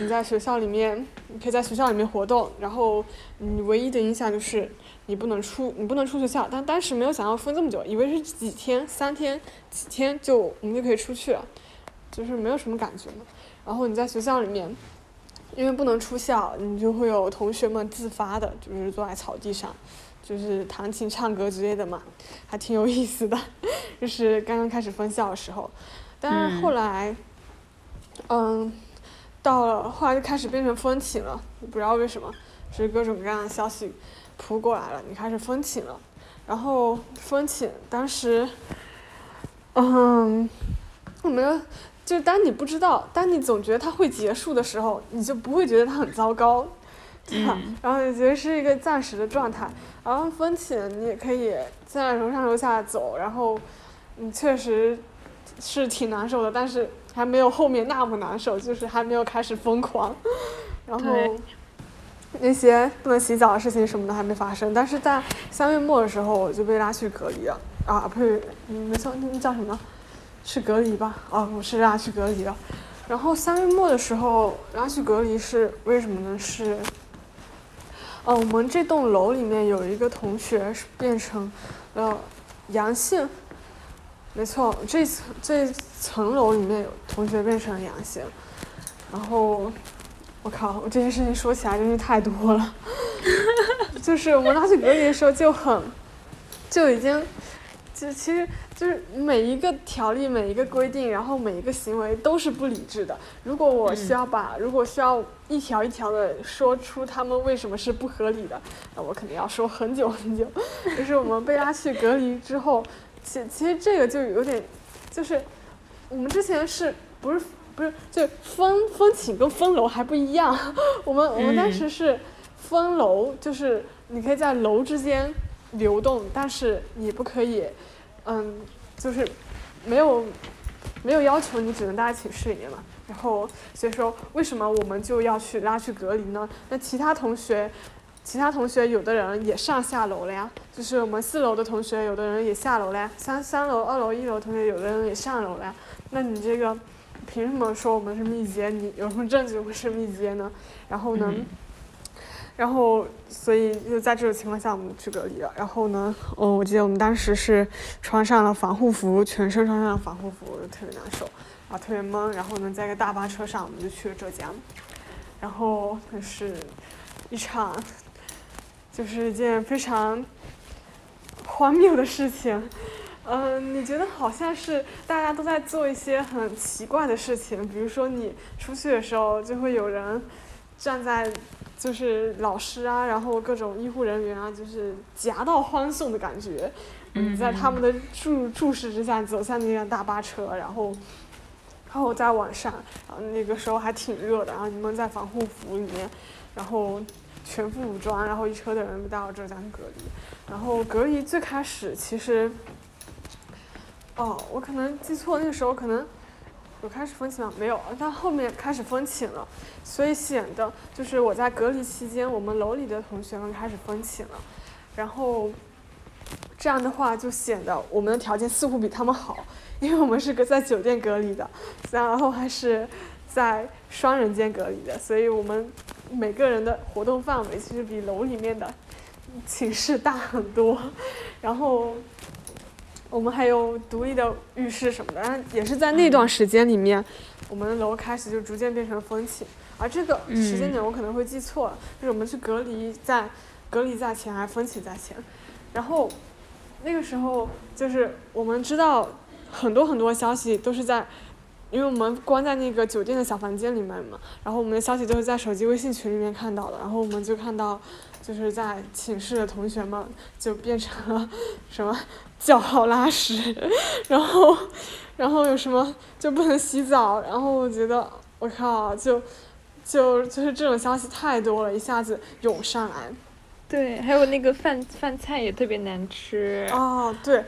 你在学校里面，你可以在学校里面活动，然后你唯一的影响就是你不能出，你不能出学校。但当时没有想到封这么久，以为是几天、三天、几天就我们就可以出去了。就是没有什么感觉嘛，然后你在学校里面，因为不能出校，你就会有同学们自发的，就是坐在草地上，就是弹琴唱歌之类的嘛，还挺有意思的。<laughs> 就是刚刚开始分校的时候，但是后来，嗯，到了后来就开始变成风琴了，不知道为什么，就是各种各样的消息扑过来了，你开始风琴了，然后风琴当时，嗯，我们。就当你不知道，当你总觉得它会结束的时候，你就不会觉得它很糟糕，对吧？然后你觉得是一个暂时的状态。然后风琴你也可以在楼上楼下走，然后你确实是挺难受的，但是还没有后面那么难受，就是还没有开始疯狂。然后那些不能洗澡的事情什么的还没发生，但是在三月末的时候我就被拉去隔离了。啊，不是，没错，那叫什么？去隔离吧，哦，我是拉去隔离了。然后三月末的时候拉去隔离是为什么呢？是，哦，我们这栋楼里面有一个同学变成了阳性，没错，这层这层楼里面有同学变成了阳性。然后，我靠，我这件事情说起来真是太多了。就是我们拉去隔离的时候就很，就已经。就其实就是每一个条例、每一个规定，然后每一个行为都是不理智的。如果我需要把，如果需要一条一条的说出他们为什么是不合理的，那我肯定要说很久很久。<laughs> 就是我们被拉去隔离之后，其其实这个就有点，就是我们之前是不是不是就分分寝跟分楼还不一样？<laughs> 我们我们当时是分楼，就是你可以在楼之间。流动，但是你不可以，嗯，就是没有没有要求你只能待在寝室里面嘛。然后所以说，为什么我们就要去拉去隔离呢？那其他同学，其他同学有的人也上下楼了呀，就是我们四楼的同学，有的人也下楼了呀。三三楼、二楼、一楼同学，有的人也上楼了呀。那你这个凭什么说我们是密接？你有什么证据我们是密接呢？然后呢？然后，所以就在这种情况下，我们去隔离了。然后呢，嗯，我记得我们当时是穿上了防护服，全身穿上了防护服，就特别难受，啊，特别闷。然后呢，在一个大巴车上，我们就去了浙江。然后那是一场就是一件非常荒谬的事情。嗯，你觉得好像是大家都在做一些很奇怪的事情，比如说你出去的时候就会有人站在，就是老师啊，然后各种医护人员啊，就是夹道欢送的感觉。你在他们的注注视之下走向那辆大巴车，然后，然后在晚上，然后那个时候还挺热的，然后你们在防护服里面，然后全副武装，然后一车的人被带到浙江隔离，然后隔离最开始其实。哦，我可能记错，那个时候可能有开始封起吗？没有，但后面开始封起了，所以显得就是我在隔离期间，我们楼里的同学们开始封起了，然后这样的话就显得我们的条件似乎比他们好，因为我们是个在酒店隔离的，然后还是在双人间隔离的，所以我们每个人的活动范围其实比楼里面的寝室大很多，然后。我们还有独立的浴室什么的，然后也是在那段时间里面，我们的楼开始就逐渐变成风气。而这个时间点我可能会记错了，就是我们去隔离在隔离在前，还是风起在前？然后那个时候就是我们知道很多很多消息都是在，因为我们关在那个酒店的小房间里面嘛，然后我们的消息都是在手机微信群里面看到的，然后我们就看到就是在寝室的同学们就变成了 <laughs> 什么。<laughs> 脚好拉屎，然后，然后有什么就不能洗澡，然后我觉得我靠，就，就就是这种消息太多了，一下子涌上来。对，还有那个饭饭菜也特别难吃。哦，对，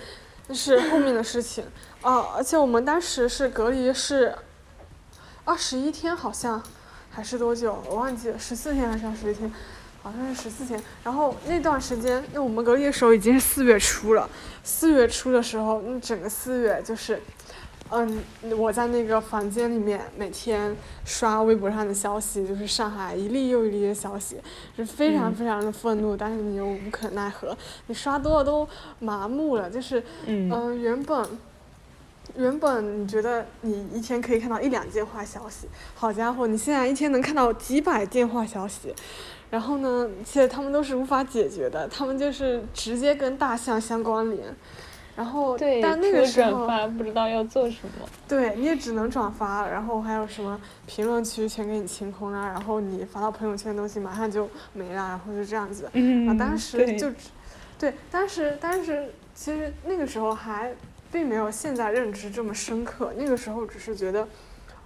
那是后面的事情。哦，而且我们当时是隔离是二十一天，好像还是多久，我忘记了，十四天还是二十一天。好像是十四天，然后那段时间，那我们隔离的时候已经是四月初了。四月初的时候，那整个四月就是，嗯，我在那个房间里面每天刷微博上的消息，就是上海一例又一例的消息，是非常非常的愤怒，但是你又无可奈何，你刷多了都麻木了，就是，嗯，原本，原本你觉得你一天可以看到一两件坏消息，好家伙，你现在一天能看到几百件坏消息。然后呢？其实他们都是无法解决的，他们就是直接跟大象相关联。然后，但那个时候不知道要做什么。对，你也只能转发，然后还有什么评论区全给你清空了，然后你发到朋友圈的东西马上就没了，然后就这样子。嗯。啊，当时就，对，当时当时其实那个时候还并没有现在认知这么深刻，那个时候只是觉得，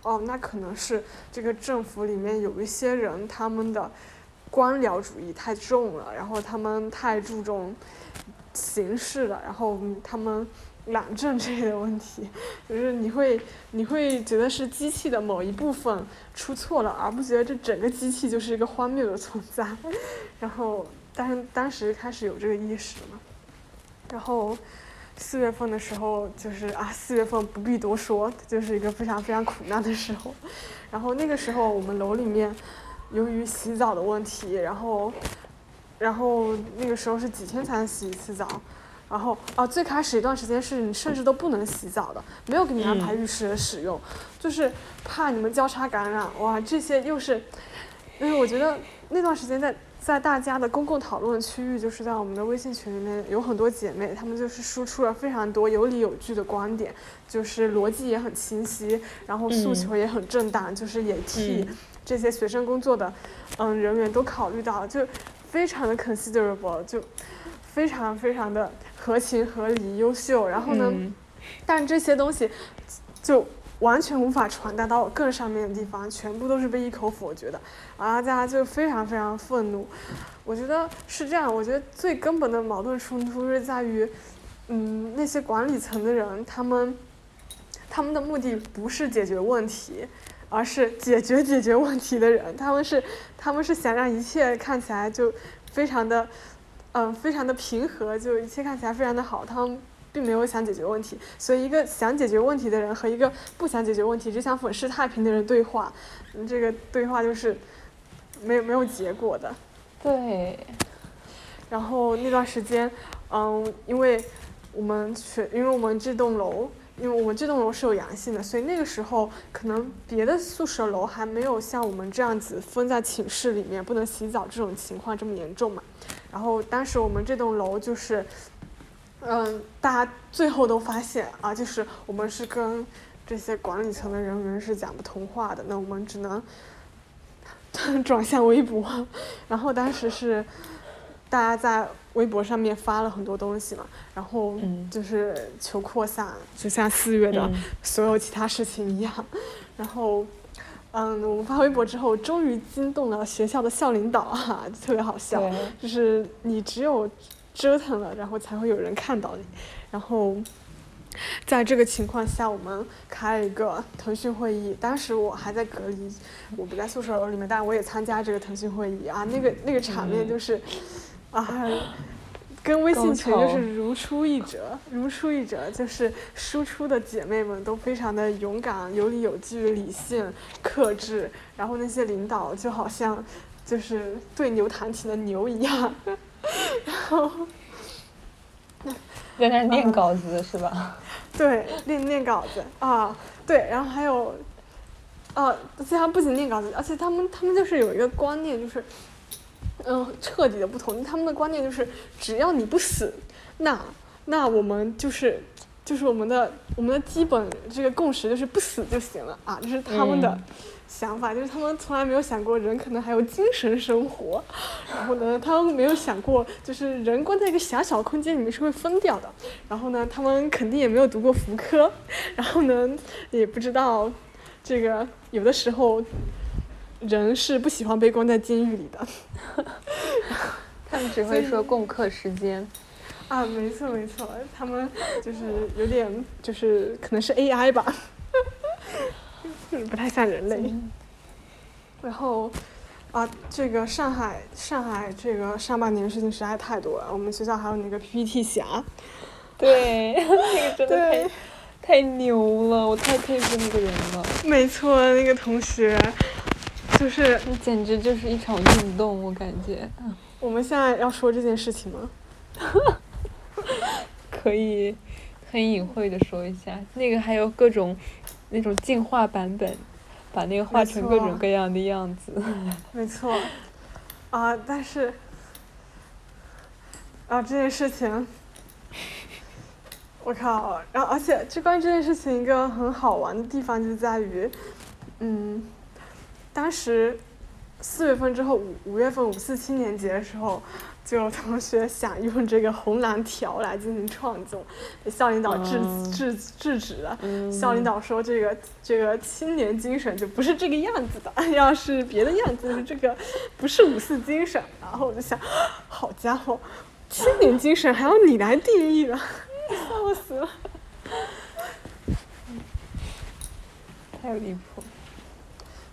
哦，那可能是这个政府里面有一些人他们的。官僚主义太重了，然后他们太注重形式了，然后他们懒政之类的问题，就是你会你会觉得是机器的某一部分出错了，而不觉得这整个机器就是一个荒谬的存在。<laughs> 然后，但当时开始有这个意识了嘛。然后四月份的时候，就是啊，四月份不必多说，就是一个非常非常苦难的时候。然后那个时候我们楼里面。由于洗澡的问题，然后，然后那个时候是几天才能洗一次澡，然后啊，最开始一段时间是你甚至都不能洗澡的，没有给你安排浴室的使用，就是怕你们交叉感染。哇，这些又是，因为我觉得那段时间在在大家的公共讨论区域，就是在我们的微信群里面有很多姐妹，她们就是输出了非常多有理有据的观点，就是逻辑也很清晰，然后诉求也很正当，就是也替。这些学生工作的，嗯，人员都考虑到，就非常的 considerable，就非常非常的合情合理、优秀。然后呢，但这些东西就完全无法传达到更上面的地方，全部都是被一口否决的，啊，大家就非常非常愤怒。我觉得是这样，我觉得最根本的矛盾冲突是在于，嗯，那些管理层的人，他们他们的目的不是解决问题。而是解决解决问题的人，他们是他们是想让一切看起来就非常的，嗯，非常的平和，就一切看起来非常的好。他们并没有想解决问题，所以一个想解决问题的人和一个不想解决问题只想粉饰太平的人对话，这个对话就是没有没有结果的。对。然后那段时间，嗯，因为我们学，因为我们这栋楼。因为我们这栋楼是有阳性的，所以那个时候可能别的宿舍楼还没有像我们这样子分在寝室里面不能洗澡这种情况这么严重嘛。然后当时我们这栋楼就是，嗯，大家最后都发现啊，就是我们是跟这些管理层的人员是讲不通话的，那我们只能 <laughs> 转向微博，然后当时是大家在微博上面发了很多东西嘛，然后嗯就是求扩散，就像四月的嗯所有其他事情一样，然后。嗯，我们发微博之后，终于惊动了学校的校领导啊，特别好笑。就是你只有折腾了，然后才会有人看到你。然后，在这个情况下，我们开了一个腾讯会议。当时我还在隔离，我不在宿舍楼里面，但我也参加这个腾讯会议啊。那个那个场面就是，啊，跟微信群就是如出一辙，如出一辙。就是输出的姐妹们都非常的勇敢、有理有据、理性、克制，然后那些领导就好像就是对牛弹琴的牛一样。<laughs> 然后在那念稿子是吧？对念念稿子啊，对，然后还有，哦、而且他不仅念稿子，而且他们他们就是有一个观念，就是，嗯，彻底的不同。他们的观念就是，只要你不死，那那我们就是就是我们的我们的基本这个共识就是不死就行了。啊，这是他们的嗯。想法，就是他们从来没有想过人可能还有精神生活，然后呢，他们没有想过就是人关在一个狭小空间里面是会疯掉的，然后呢，他们肯定也没有读过福柯，然后呢，也不知道这个有的时候人是不喜欢被关在监狱里的。<laughs> 他们只会说共克时间。啊，没错没错，他们就是有点就是可能是 AI 吧，就是不太像人类。然后啊，这个上海上海这个上半年事情实在太多了，我们学校还有那个 PPT 侠，对，<laughs> 那个真的太对，太牛了，我太佩服那个人了，没错，那个同学就是那简直就是一场运动，我感觉。我们现在要说这件事情吗？<laughs> 可以很隐晦的说一下，那个还有各种那种进化版本，把那个画成各种各样的样子。没错，<laughs> 啊，但是啊这件事情，我靠，然后而且就关于这件事情一个很好玩的地方就在于，嗯，当时四月份之后五五月份五四青年节的时候，就有同学想用这个红蓝条来进行创作，被校领导制、嗯制制止了。嗯校领导说：“这个这个青年精神就不是这个样子的，<laughs> 要是别的样子，这个不是五四精神。”然后我就想，好家伙，青年精神还要你来定义了，笑死了。太离谱。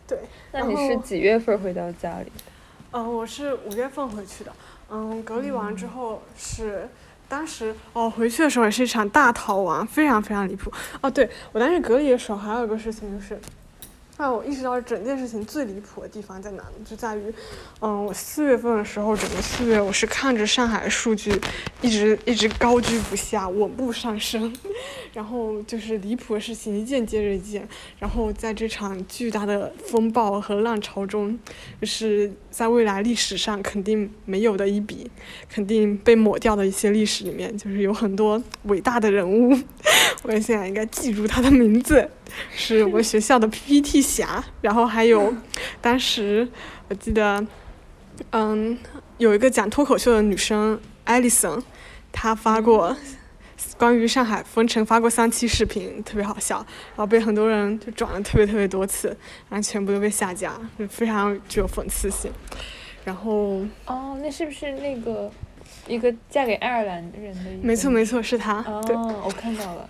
对，那你是几月份回到家里的？嗯、我是五月份回去的，嗯，隔离完之后是。当时哦，回去的时候也是一场大逃亡，非常非常离谱。哦，对我当时隔离的时候还有一个事情就是，让我意识到整件事情最离谱的地方在哪呢？就在于，嗯，我四月份的时候，整个四月我是看着上海数据一直一直高居不下，稳步上升，然后就是离谱的事情一件接着一件，然后在这场巨大的风暴和浪潮中，就是在未来历史上肯定没有的一笔，肯定被抹掉的一些历史里面，就是有很多伟大的人物，<laughs> 我现在应该记住他的名字，是我们学校的 PPT 侠，然后还有当时我记得，嗯，有一个讲脱口秀的女生艾丽森，她发过。关于上海封城发过三期视频，特别好笑，然后被很多人就转了特别特别多次，然后全部都被下架，就非常具有讽刺性。然后，哦，那是不是那个一个嫁给爱尔兰人的？没错没错，是他。对哦，我看到了。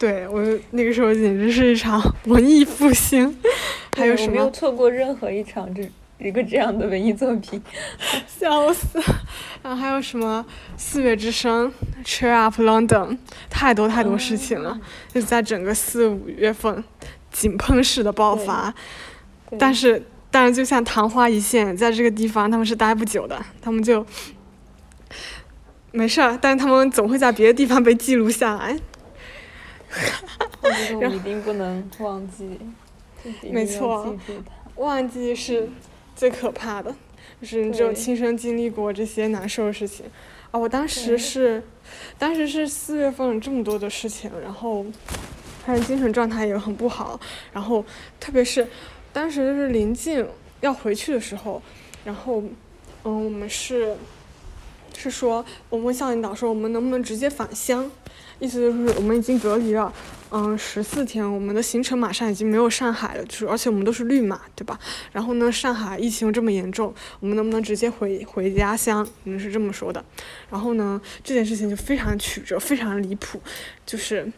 对，我那个时候简直是一场文艺复兴。<laughs> 还有什么我没有么？错过任何一场这一个这样的文艺作品。<laughs> 笑死！然后还有什么四月之声、Cheer Up London，太多太多事情了，就在整个四五月份井喷式的爆发。但是，但是就像昙花一现，在这个地方他们是待不久的，他们就没事儿，但是他们总会在别的地方被记录下来。<laughs> 我觉得我一定不能忘记，没错。忘记是最可怕的。就是你只有亲身经历过这些难受的事情。啊，我当时是，当时是四月份这么多的事情，然后，还有精神状态也很不好，然后特别是当时就是临近要回去的时候，然后，嗯，我们是是说，我问校领导说我们能不能直接返乡，意思就是我们已经隔离了，嗯，十四天，我们的行程马上已经没有上海了，就是而且我们都是绿码，对吧？然后呢，上海疫情这么严重，我们能不能直接回回家乡？我们是这么说的。然后呢，这件事情就非常曲折，非常离谱，就是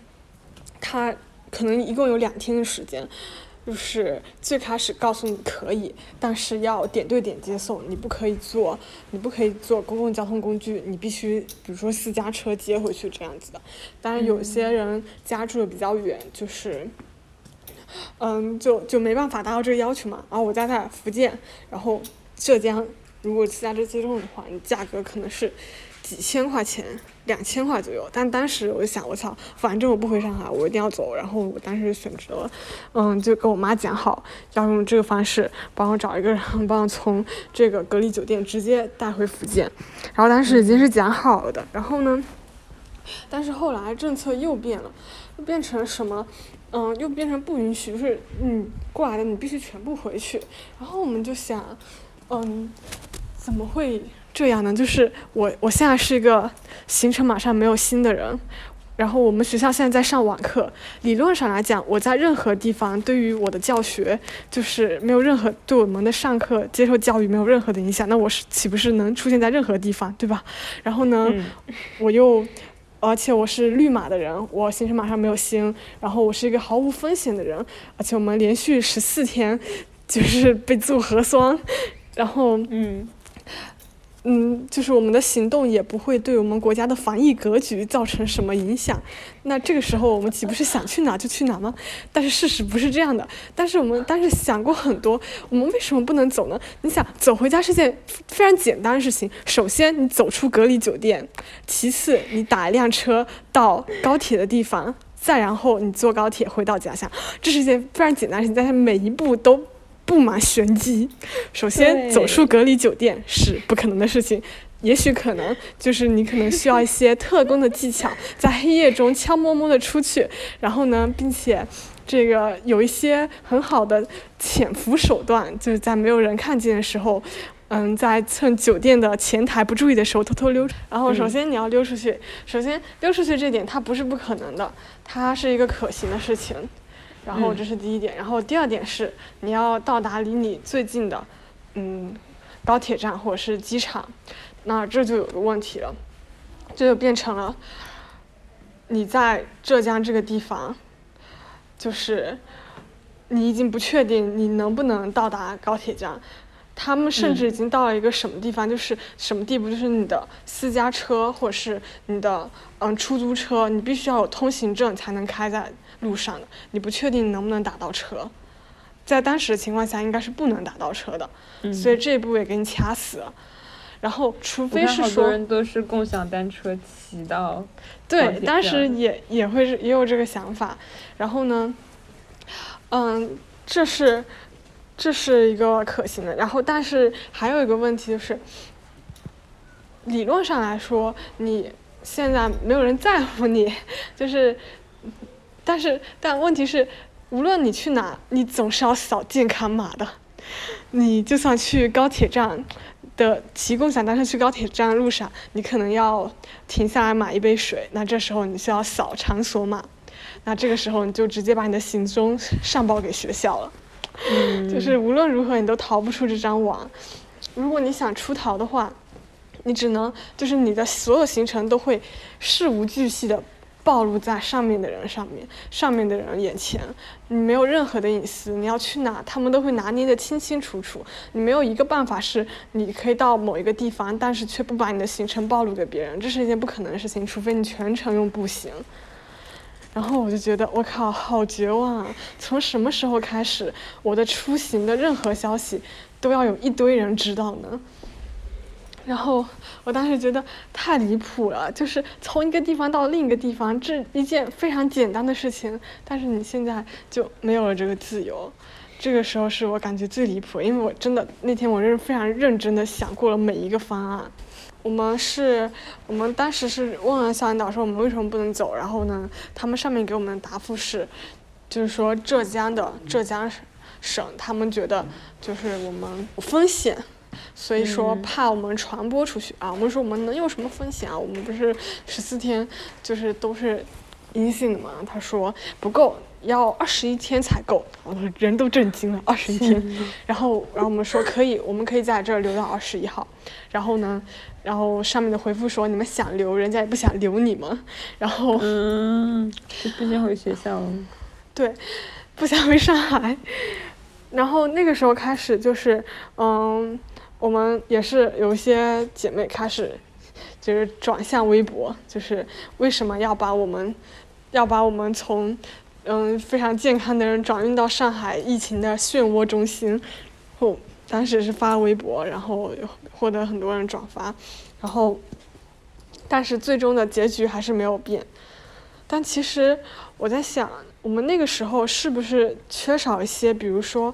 他可能一共有两天的时间。就是最开始告诉你可以，但是要点对点接送，你不可以坐，你不可以坐公共交通工具，你必须比如说私家车接回去这样子的。当然，有些人家住的比较远，就是，嗯，就就没办法达到这个要求嘛。然后我家在福建，然后浙江，如果私家车接送的话，你价格可能是几千块钱，两千块左右。但当时我就想，我操，反正我不回上海，我一定要走。然后我当时选择，嗯，就跟我妈讲好，要用这个方式帮我找一个人，帮我从这个隔离酒店直接带回福建。然后当时已经是讲好了的。然后呢，但是后来政策又变了，又变成什么？嗯，又变成不允许，就是你过来的你必须全部回去。然后我们就想，嗯，怎么会这样呢？就是我我现在是一个行程马上没有新的人，然后我们学校现在在上网课，理论上来讲，我在任何地方对于我的教学就是没有任何对我们的上课接受教育没有任何的影响，那我是岂不是能出现在任何地方，对吧？然后呢，我又。而且我是绿码的人，我行程码上没有星，然后我是一个毫无风险的人，而且我们连续十四天就是被做核酸，然后嗯嗯，就是我们的行动也不会对我们国家的防疫格局造成什么影响。那这个时候我们岂不是想去哪就去哪吗？但是事实不是这样的。但是我们当时想过很多，我们为什么不能走呢？你想走回家是件非常简单的事情。首先，你走出隔离酒店；其次，你打一辆车到高铁的地方；再然后你坐高铁回到家乡。这是一件非常简单的事情，但是每一步都布满玄机。首先，走出隔离酒店是不可能的事情。也许可能就是你可能需要一些特工的技巧，在黑夜中悄摸摸的出去，然后呢，并且这个有一些很好的潜伏手段，就是在没有人看见的时候，嗯，在趁酒店的前台不注意的时候偷偷溜出。然后首先你要溜出去，首先溜出去这点它不是不可能的，它是一个可行的事情。然后嗯这是第一点，然后第二点是你要到达离你最近的，嗯，高铁站或者是机场，那这就有个问题了，这就变成了你在浙江这个地方，就是你已经不确定你能不能到达高铁站。他们甚至已经到了一个什么地方，就是什么地步，就是你的私家车或者是你的嗯出租车，你必须要有通行证才能开在路上的。你不确定能不能打到车，在当时的情况下应该是不能打到车的，嗯，所以这一步也给你掐死了。然后，除非是说看好多，人都是共享单车骑到对，当时也也会是也有这个想法。然后呢，嗯，这是这是一个可行的。然后，但是还有一个问题就是，理论上来说，你现在没有人在乎你，<laughs> 就是，但是但问题是，无论你去哪，你总是要扫健康码的。你就算去高铁站的骑共享单车去高铁站的路上，你可能要停下来买一杯水，那这时候你需要扫场所码，那这个时候你就直接把你的行踪上报给学校了。嗯，就是无论如何你都逃不出这张网。如果你想出逃的话，你只能就是你的所有行程都会事无巨细的暴露在上面的人上面，上面的人眼前，你没有任何的隐私，你要去哪，他们都会拿捏得清清楚楚。你没有一个办法是你可以到某一个地方，但是却不把你的行程暴露给别人，这是一件不可能的事情，除非你全程用步行。然后我就觉得，我靠，好绝望啊！从什么时候开始，我的出行的任何消息都要有一堆人知道呢？然后我当时觉得太离谱了，就是从一个地方到另一个地方，这一件非常简单的事情，但是你现在就没有了这个自由，这个时候是我感觉最离谱，因为我真的那天我是非常认真的想过了每一个方案。我们是，我们当时是问了校领导说我们为什么不能走，然后呢，他们上面给我们的答复是，就是说浙江的浙江省，他们觉得就是我们有风险，所以说怕我们传播出去啊。我们说我们能有什么风险啊？我们不是十四天就是都是阴性的嘛？他说不够。要二十一天才够，我们人都震惊了，二十一天。然后，然后我们说可以，我们可以在这儿留到二十一号。然后呢，然后上面的回复说你们想留，人家也不想留你们。然后，嗯，就不想回学校了。对，不想回上海。然后那个时候开始就是，嗯，我们也是有一些姐妹开始，就是转向微博，就是为什么要把我们，要把我们从。嗯，非常健康的人转运到上海疫情的漩涡中心，后当时是发微博，然后获得很多人转发，然后，但是最终的结局还是没有变。但其实我在想，我们那个时候是不是缺少一些？比如说，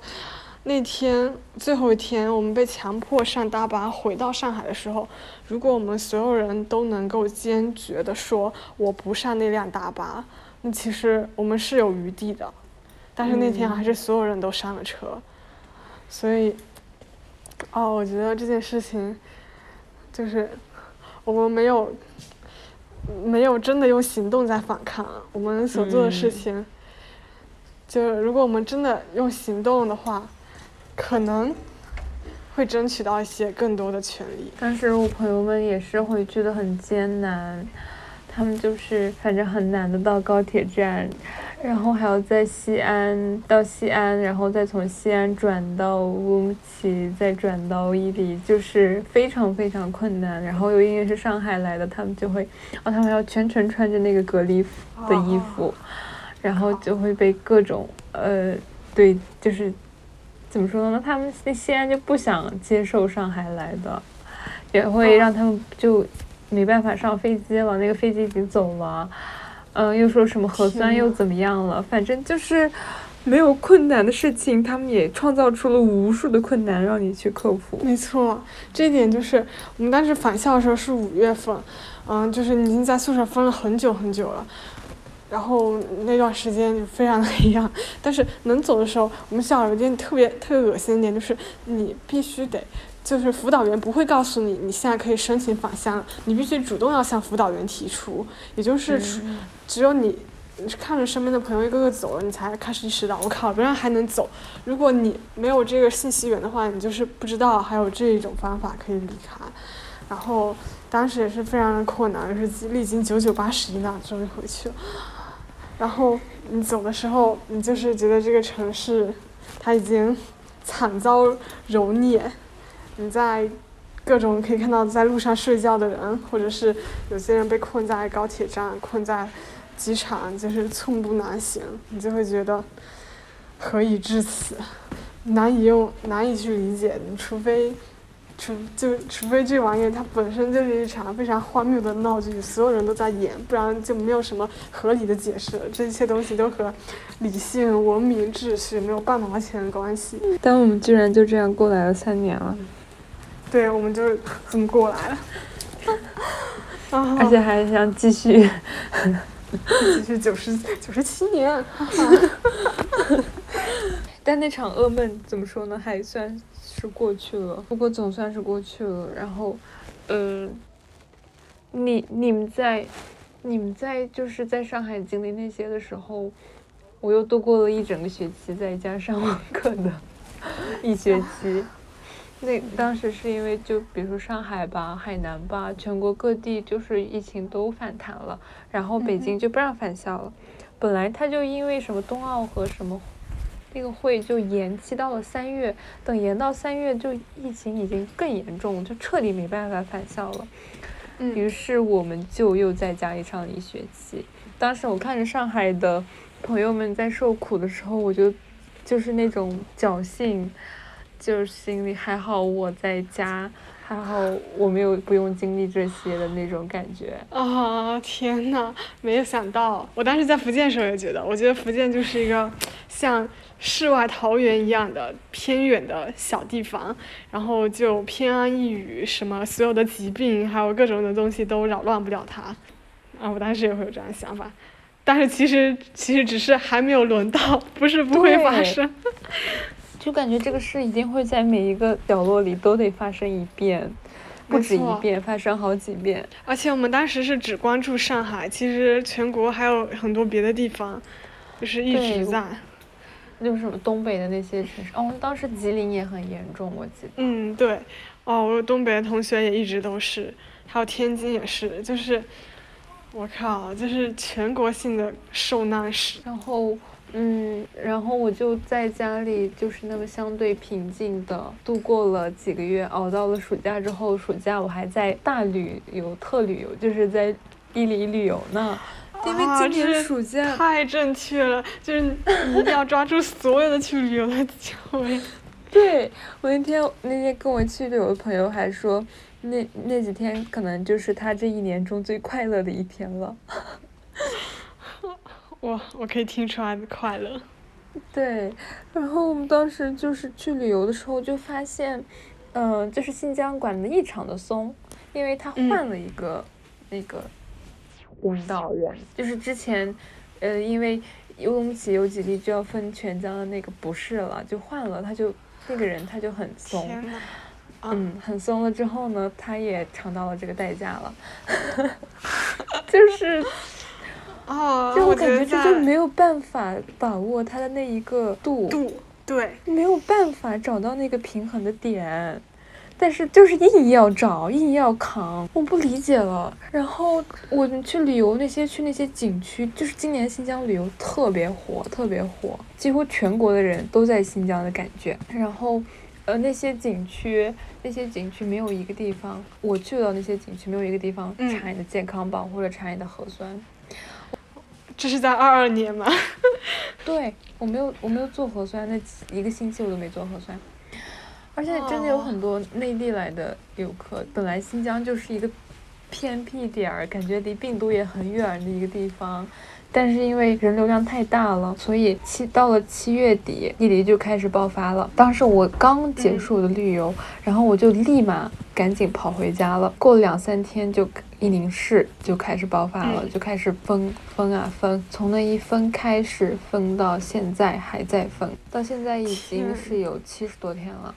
那天最后一天我们被强迫上大巴回到上海的时候，如果我们所有人都能够坚决的说我不上那辆大巴。那其实我们是有余地的，但是那天还是所有人都上了车，所以，哦，我觉得这件事情，就是我们没有，没有真的用行动在反抗，我们所做的事情，就如果我们真的用行动的话，可能会争取到一些更多的权利。但是我朋友们也是回去的很艰难。他们就是反正很难的到高铁站，然后还要在西安到西安，然后再从西安转到乌鲁木齐，再转到伊犁，就是非常非常困难。然后又因为是上海来的，他们就会，哦，他们要全程穿着那个隔离的衣服，然后就会被各种呃，对，就是怎么说呢？他们那西安就不想接受上海来的，也会让他们就。没办法上飞机了，那个飞机已经走了，嗯，又说什么核酸又怎么样了？反正就是没有困难的事情，他们也创造出了无数的困难让你去克服。没错，这一点就是我们当时返校的时候是五月份，嗯，就是已经在宿舍封了很久很久了，然后那段时间就非常的一样。但是能走的时候，我们学校有一件特别特别恶心的点，就是你必须得。就是辅导员不会告诉你，你现在可以申请返乡，你必须主动要向辅导员提出。也就是，只有你看着身边的朋友一个个走了，你才开始意识到，我靠，别人还能走。如果你没有这个信息源的话，你就是不知道还有这一种方法可以离开。然后当时也是非常的困难，就是历经九九八十一难，终于回去了。然后你走的时候，你就是觉得这个城市，它已经惨遭蹂躏。你在各种可以看到在路上睡觉的人，或者是有些人被困在高铁站、困在机场，就是寸步难行，你就会觉得何以至此，难以用难以去理解。你除非，除就除非这玩意儿它本身就是一场非常荒谬的闹剧，所有人都在演，不然就没有什么合理的解释。这一切东西都和理性、文明、秩序没有半毛钱的关系。但我们居然就这样过来了三年了。对，我们就这么过来了，<laughs> 而且还想继续，<laughs> 继续九十九十七年，<laughs> 但那场噩梦怎么说呢？还算是过去了，不过总算是过去了。然后，嗯，你你们在你们在就是在上海经历那些的时候，我又度过了一整个学期在家上网课的一学期。那当时是因为就比如说上海吧、海南吧，全国各地就是疫情都反弹了，然后北京就不让返校了。本来他就因为什么冬奥和什么那个会就延期到了三月，等延到三月就疫情已经更严重，就彻底没办法返校了。于是我们就又在家里上了一学期。当时我看着上海的朋友们在受苦的时候，我就就是那种侥幸。就是心里还好，我在家还好我没有不用经历这些的那种感觉。啊天呐，没有想到，我当时在福建时候也觉得，我觉得福建就是一个像世外桃源一样的偏远的小地方，然后就偏安一隅，什么所有的疾病还有各种的东西都扰乱不了它。啊，我当时也会有这样的想法，但是其实其实只是还没有轮到，不是不会发生。就感觉这个事一定会在每一个角落里都得发生一遍，不止一遍，发生好几遍。而且我们当时是只关注上海，其实全国还有很多别的地方，就是一直在。就是什么东北的那些城市，哦，当时吉林也很严重，我记得。嗯，对，哦，我东北的同学也一直都是，还有天津也是，就是，我靠，就是全国性的受难史。然后，嗯，然后我就在家里，就是那么相对平静的度过了几个月，熬到了暑假之后，暑假我还在大旅游、特旅游，就是在伊犁旅游呢。因为啊今年暑假，太正确了，就是你 <laughs> 一定要抓住所有的去旅游的机会。<laughs> 对我那天那天跟我去旅游的朋友还说，那那几天可能就是他这一年中最快乐的一天了。<laughs> 我我可以听出来的快乐。对，然后我们当时就是去旅游的时候就发现，嗯、就是新疆管的异常的松，因为他嗯换了一个、那个领导人，就是之前，呃，因为乌鲁木齐有几例就要分全疆的那个不是了，就换了，他就那个人他就很松，啊，嗯，很松了之后呢，他也尝到了这个代价了，<laughs> 就是哦，就我感觉这就没有办法把握它的那一个度。度，对，没有办法找到那个平衡的点，但是就是硬要找，硬要扛，我不理解了。然后我们去旅游那些去那些景区，就是今年新疆旅游特别火，特别火，几乎全国的人都在新疆的感觉。然后。呃，那些景区，那些景区没有一个地方，我去到那些景区没有一个地方嗯查你的健康宝或者查你的核酸。这是在二二年吗？<laughs> 对我没有，我没有做核酸，那一个星期我都没做核酸，而且真的有很多内地来的游客。本来新疆就是一个偏僻点儿，感觉离病毒也很远的一个地方，但是因为人流量太大了，所以七到了七月底，伊犁就开始爆发了。当时我刚结嗯束我的旅游，然后我就立马赶紧跑回家了。过了两三天就。伊宁市就开始爆发了，嗯就开始封封啊封，从那一封开始封到现在还在封，到现在已经是有七十多天了。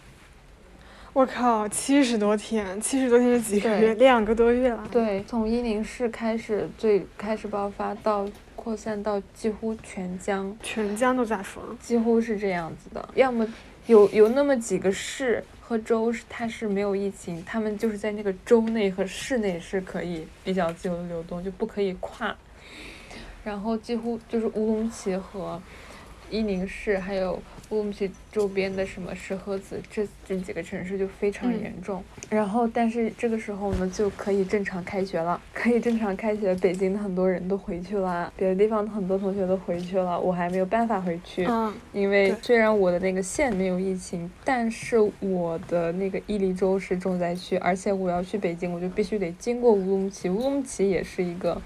我靠，七十多天，七十多天是几个月？两个多月了。对，从伊宁市开始最开始爆发到扩散到几乎全疆，全疆都在封。几乎是这样子的。要么有有那么几个市和州是它是没有疫情，他们就是在那个州内和市内是可以比较自由的流动，就不可以跨。然后几乎就是乌鲁木齐和伊宁市，还有乌鲁木齐周边的什么石河子这这几个城市就非常嗯严重。然后，但是这个时候呢，就可以正常开学了，<laughs> 可以正常开学。北京的很多人都回去了，别的地方的很多同学都回去了，我还没有办法回去。嗯，因为虽然我的那个县没有疫情，但是我的那个伊犁州是重灾区，而且我要去北京，我就必须得经过乌鲁木齐，乌鲁木齐也是一个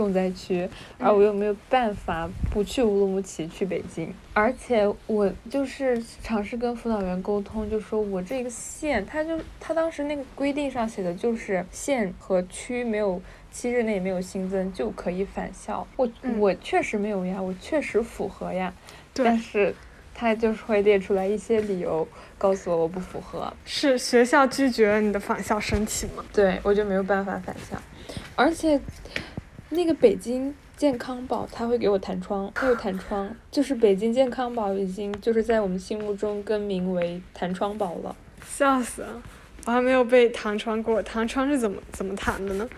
重灾区，而我又没有办法不去乌鲁木齐去北京，而且我就是尝试跟辅导员沟通，就说我这个县，他就他当时那个规定上写的就是县和区没有。七日内没有新增就可以返校，我、嗯我确实没有呀，我确实符合呀，但，是他就是会列出来一些理由，告诉我我不符合，是学校拒绝了你的返校申请吗？对我就没有办法返校。而且那个北京健康宝他会给我弹窗，他有弹窗，就是北京健康宝已经就是在我们心目中更名为弹窗宝了。笑死了，我还没有被弹窗过。弹窗是怎么怎么弹的呢？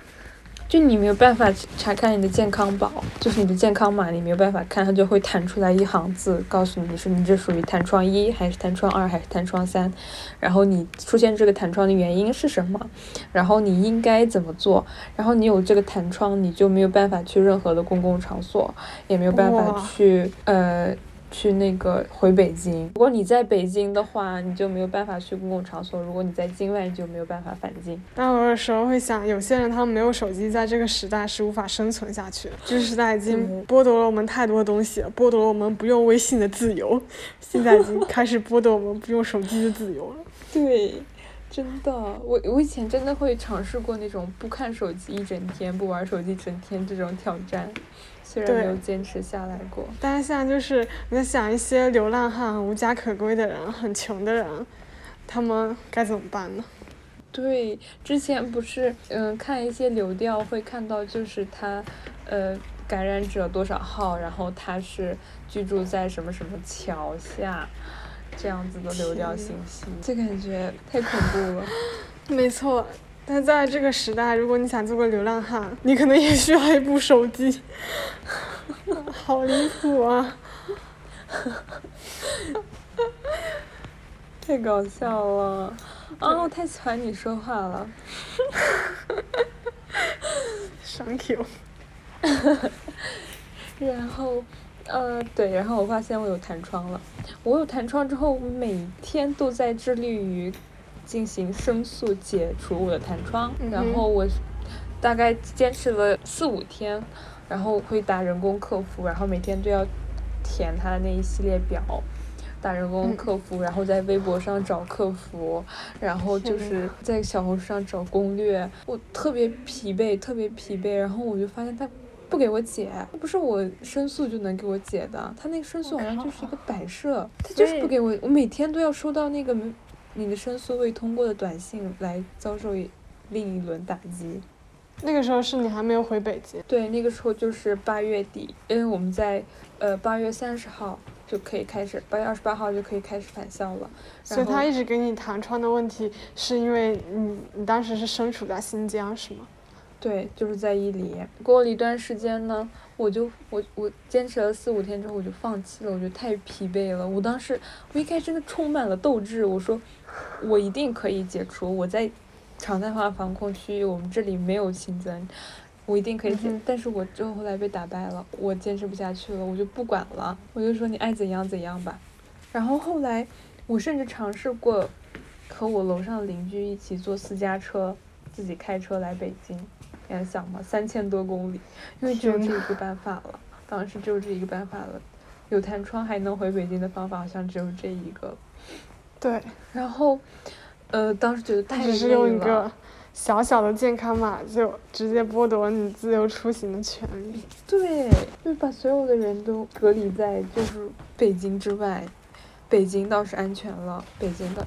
就你没有办法去查看你的健康宝，就是你的健康码，你没有办法看，它就会弹出来一行字，告诉你是你这属于弹窗一还是弹窗二还是弹窗三，然后你出现这个弹窗的原因是什么，然后你应该怎么做，然后你有这个弹窗，你就没有办法去任何的公共场所，也没有办法去呃去那个回北京。如果你在北京的话，你就没有办法去公共场所；如果你在境外，你就没有办法返京。但我有时候会想，有些人他们没有手机，在这个时代是无法生存下去的。这个时代已经剥夺了我们太多东西了，剥夺了我们不用微信的自由，<laughs> 现在已经开始剥夺我们不用手机的自由了。对，真的，我我以前真的会尝试过那种不看手机一整天、不玩手机整天这种挑战，虽然没有坚持下来过。但是现在就是你在想一些流浪汉、无家可归的人、很穷的人，他们该怎么办呢？对，之前不是嗯看一些流调会看到，就是他呃感染者多少号，然后他是居住在什么什么桥下。这样子的流调信息，这感觉太恐怖了。<laughs> 没错，但在这个时代，如果你想做个流浪汉，你可能也需要一部手机。<laughs> 好离谱啊！<laughs> 太搞笑了！啊，我太喜欢你说话了。Thank you。<laughs> 然后。呃，对，然后我发现我有弹窗了。我有弹窗之后，每天都在致力于进行申诉解除我的弹窗。然后我大概坚持了四五天，然后会打人工客服，然后每天都要填他的那一系列表，打人工客服，然后在微博上找客服，然后就是在小红书上找攻略。我特别疲惫，特别疲惫，然后我就发现他。不给我解，不是我申诉就能给我解的，他那个申诉好像就是一个摆设，他就是不给我，我每天都要收到那个你的申诉未通过的短信来遭受另一轮打击。那个时候是你还没有回北京？对，那个时候就是八月底，因为我们在呃八月三十号就可以开始，八月二十八号就可以开始返校了。所以他一直给你弹窗的问题，是因为你你当时是身处在新疆是吗？对，就是在伊犁。过了一段时间呢，我就我我坚持了四五天之后，我就放弃了，我觉得太疲惫了。我当时我一开始真的充满了斗志，我说我一定可以解除。我在常态化防控区域，我们这里没有新增，我一定可以解。但是我最后后来被打败了，我坚持不下去了，我就不管了，我就说你爱怎样怎样吧。然后后来我甚至尝试过和我楼上邻居一起坐私家车，自己开车来北京。敢想吗？三千多公里，因为只有这一个办法了。当时只有这一个办法了，有弹窗还能回北京的方法好像只有这一个。对。然后，呃，当时觉得太。只是用一个小小的健康码就直接剥夺你自由出行的权利。对，就把所有的人都隔离在就是北京之外。北京倒是安全了，北京的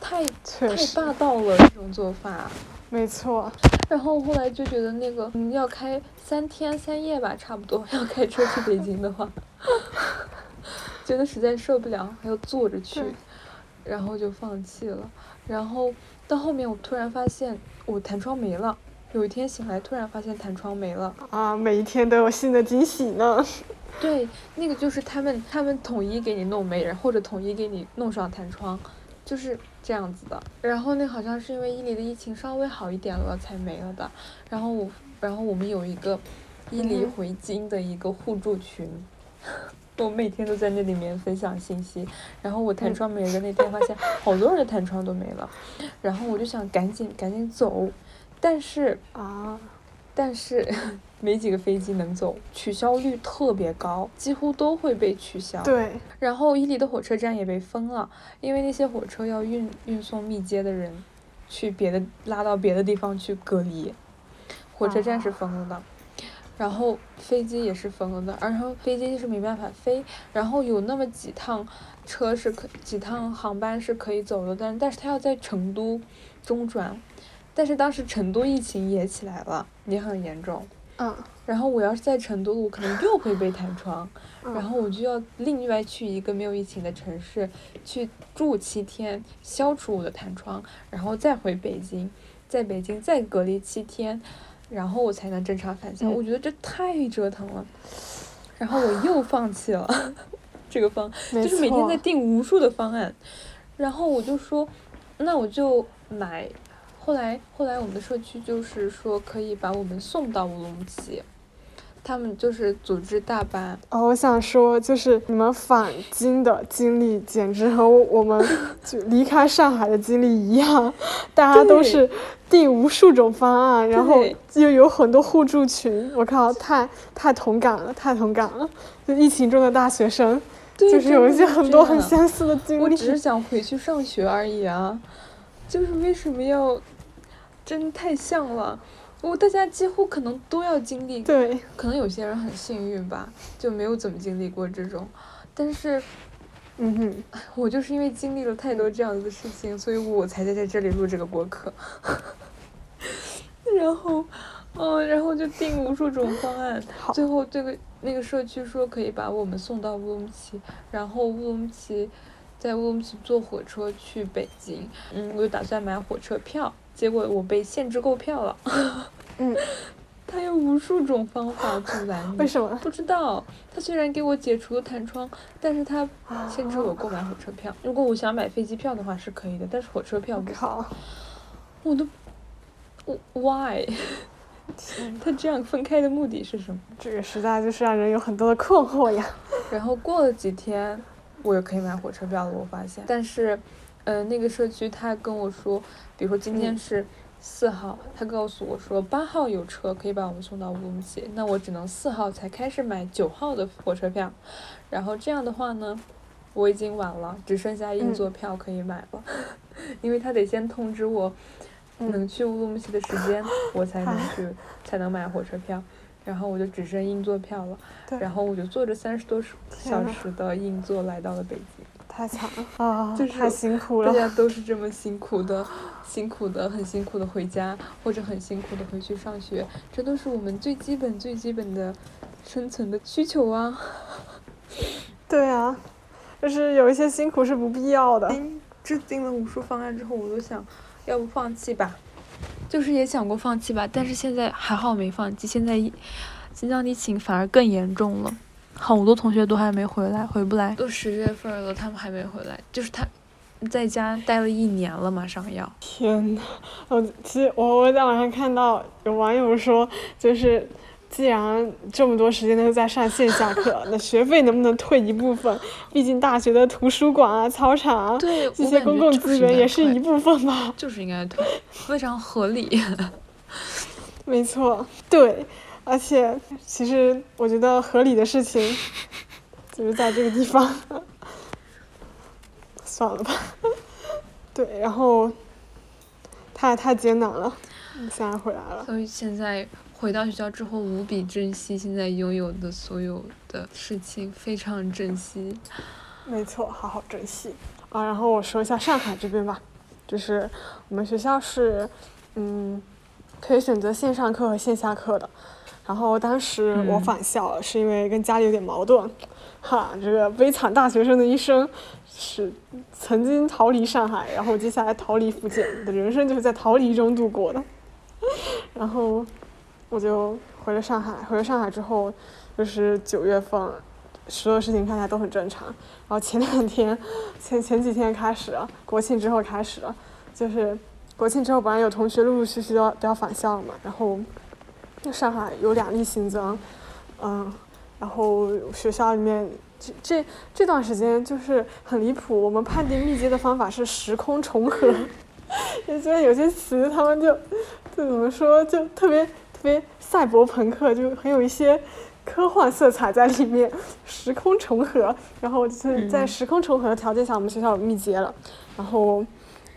太太霸道了这种做法。没错。然后后来就觉得那个嗯要开三天三夜吧，差不多 <laughs> 要开车去北京的话，<laughs> 觉得实在受不了，还要坐着去，然后就放弃了。然后到后面我突然发现我弹窗没了，有一天醒来突然发现弹窗没了。啊，每一天都有新的惊喜呢。<laughs> 对，那个就是他们他们统一给你弄没，或者统一给你弄上弹窗，就是。这样子的，然后那好像是因为伊犁的疫情稍微好一点了才没了的，然后我，然后我们有一个伊犁回京的一个互助群，我每天都在那里面分享信息，然后我弹窗没了那天发现好多人的弹窗都没了，然后我就想赶紧赶紧走，但是啊。但是 <laughs> 没几个飞机能走，取消率特别高，几乎都会被取消。对。然后伊犁的火车站也被封了，因为那些火车要运运送密接的人，去别的拉到别的地方去隔离，火车站是封了的，然后飞机也是封了的，然后飞机是没办法飞，然后有那么几趟车是可几趟航班是可以走的，但但是它要在成都中转。但是当时成都疫情也起来了，也很严重。嗯。然后我要是在成都，我可能又会被弹窗，然后我就要另外去一个没有疫情的城市去住七天，消除我的弹窗，然后再回北京，在北京再隔离七天，然后我才能正常返校。我觉得这太折腾了，然后我又放弃了 <laughs> 这个方，就是每天在定无数的方案，然后我就说，那我就买。后来，后来我们的社区就是说可以把我们送到乌鲁木齐，他们就是组织大班，哦，我想说，就是你们返京的经历，简直和我们 <laughs> 就离开上海的经历一样，大家都是定无数种方案，然后又有很多互助群，我靠，太太同感了，太同感了。就疫情中的大学生，就是有一些很多很相似的经历。我只是想回去上学而已啊，就是为什么要，真太像了。我大家几乎可能都要经历，对，可能有些人很幸运吧，就没有怎么经历过这种，但是嗯哼，我就是因为经历了太多这样子的事情，所以我才在在这里录这个播客。<laughs> 然后，嗯，然后就定无数种方案，最后这个那个社区说可以把我们送到乌鲁木齐，然后乌鲁木齐在乌鲁木齐坐火车去北京，嗯，我就打算买火车票，结果我被限制购票了。嗯，<laughs> 他有无数种方法阻拦你。为什么？不知道，他虽然给我解除了弹窗，但是他限制我购买火车票。如果我想买飞机票的话是可以的，但是火车票不行。靠，我都，我 why？他这样分开的目的是什么？这个实在就是让人有很多的困惑呀。<laughs> 然后过了几天，我又可以买火车票了。我发现，但是，呃，那个社区他跟我说，比如说今天嗯是四号，他告诉我说八号有车可以把我们送到乌鲁木齐，那我只能四号才开始买九号的火车票。然后这样的话呢，我已经晚了，只剩下硬嗯座票可以买了，<laughs> 因为他得先通知我能嗯，去乌鲁木齐的时间，<sniffs> 我才能去，才能买火车票。然后我就只剩硬座票了。然后我就坐着三十多小时的硬座来到了北京，太惨了 <laughs> 啊，就是太辛苦了。大家都是这么辛苦的，辛苦的很辛苦的回家，或者很辛苦的回去上学，这都是我们最基本最基本的生存的需求啊。<laughs> 对啊，就是有一些辛苦是不必要的。制定了无数方案之后，我都想，要不放弃吧，就是也想过放弃吧，但是现在还好没放弃，现在疫新疆疫情反而更严重了。好多同学都还没回来，回不来，都十月份了，他们还没回来，就是他在家待了一年了，马上要。天呐，我其实我我在网上看到有网友说，就是既然这么多时间都在上线下课，那学费能不能退一部分？毕竟大学的图书馆啊、操场啊对，这些公共资源也是一部分吧。就是应该退，非常合理。<laughs> 没错，对，而且其实我觉得合理的事情就是在这个地方，<laughs> 算了吧。对，然后太太艰难了，现在回来了。所以现在回到学校之后，无比珍惜现在拥有的所有的事情，非常珍惜。没错，好好珍惜啊。然后我说一下上海这边吧，就是我们学校是，嗯，可以选择线上课和线下课的。然后当时我嗯返校是因为跟家里有点矛盾，哈，这个悲惨大学生的一生是曾经逃离上海，然后接下来逃离福建的人生就是在逃离中度过的。然后我就回了上海，回了上海之后，就是九月份，所有事情看起来都很正常。然后前两天，前前几天开始，国庆之后开始，就是国庆之后，本来有同学陆陆续续都要都要返校了嘛，然后上海有两例新增，嗯，然后学校里面这这这段时间就是很离谱，我们判定密接的方法是时空重合，<laughs> 也觉得有些词他们就就怎么说，就特别特别赛博朋克，就很有一些科幻色彩在里面，时空重合。然后就是在嗯时空重合的条件下，我们学校有密接了，然后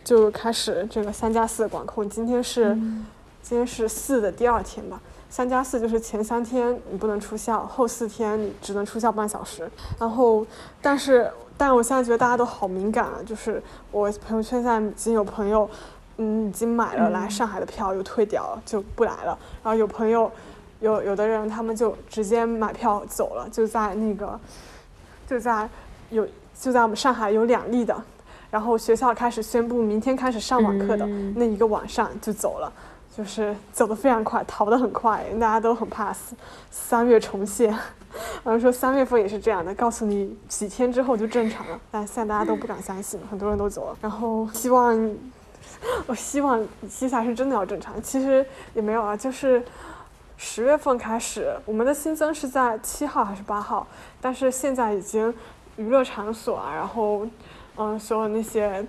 就开始这个三加四的管控。今天是、嗯今天是四的第二天吧。三加四就是前三天你不能出校，后四天你只能出校半小时。然后，但是，但我现在觉得大家都好敏感啊，就是我朋友圈现在已经有朋友，嗯，已经买了来嗯上海的票又退掉了，就不来了。然后有朋友，有有的人他们就直接买票走了，就在那个，就在有就在我们上海有两例的，然后学校开始宣布明天开始上网课的嗯那一个晚上就走了。就是走得非常快，逃得很快，大家都很怕死。三月重现，然后说三月份也是这样的，告诉你几天之后就正常了，但现在大家都不敢相信，很多人都走了。然后希望，<laughs> 我希望接下来是真的要正常，其实也没有啊，就是十月份开始，我们的新增是在七号还是八号？但是现在已经娱乐场所啊，然后嗯，所有那些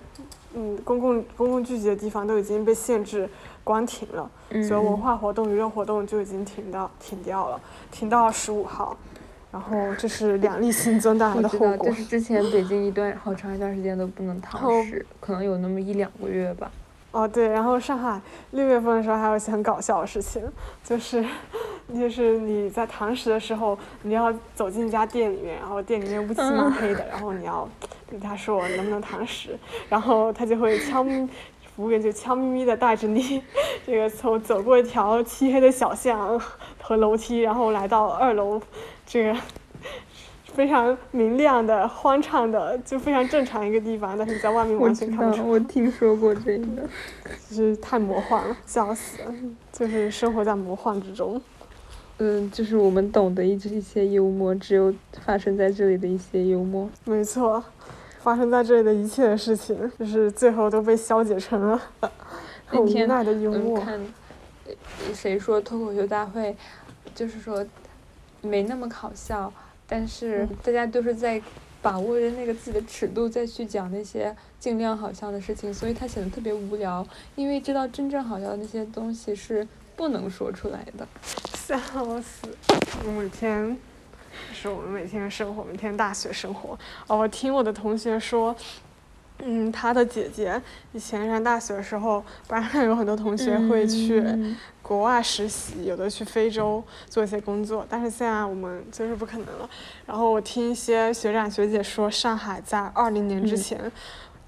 嗯公共公共聚集的地方都已经被限制关停了，所以文化活动、娱乐活动就已经停到停掉了，停到十五号。然后这是两例新增带来的后果。就是之前北 <laughs> 京一段好长一段时间都不能堂食，可能有那么一两个月吧。哦，对，然后上海六月份的时候还有一些很搞笑的事情，就是，就是你在堂食的时候，你要走进一家店里面，然后店里面乌漆嘛黑的，然后你要跟他说能不能堂食，然后他就会悄咪，服务员就悄咪咪的带着你，这个从走过一条漆黑的小巷和楼梯，然后来到二楼，这个。非常明亮的、欢畅的，就非常正常一个地方，但是在外面完全看不出。我听说过这个，就是太魔幻了，笑死了，就是生活在魔幻之中。嗯，就是我们懂得一一些幽默，只有发生在这里的一些幽默。没错，发生在这里的一切的事情，就是最后都被消解成了 <laughs> 很无奈的幽默。看，谁说脱口秀大会，就是说没那么搞笑。但是大家都是在把握着那个自己的尺度再去讲那些尽量好笑的事情，所以它显得特别无聊。因为知道真正好笑的那些东西是不能说出来的。笑死！我每天是我们每天的生活，每天大学生活。哦，我听我的同学说。嗯，他的姐姐以前上大学的时候，班上有很多同学会去国外实习，有的去非洲做一些工作，但是现在我们就是不可能了。然后我听一些学长学姐说，上海在二零年之前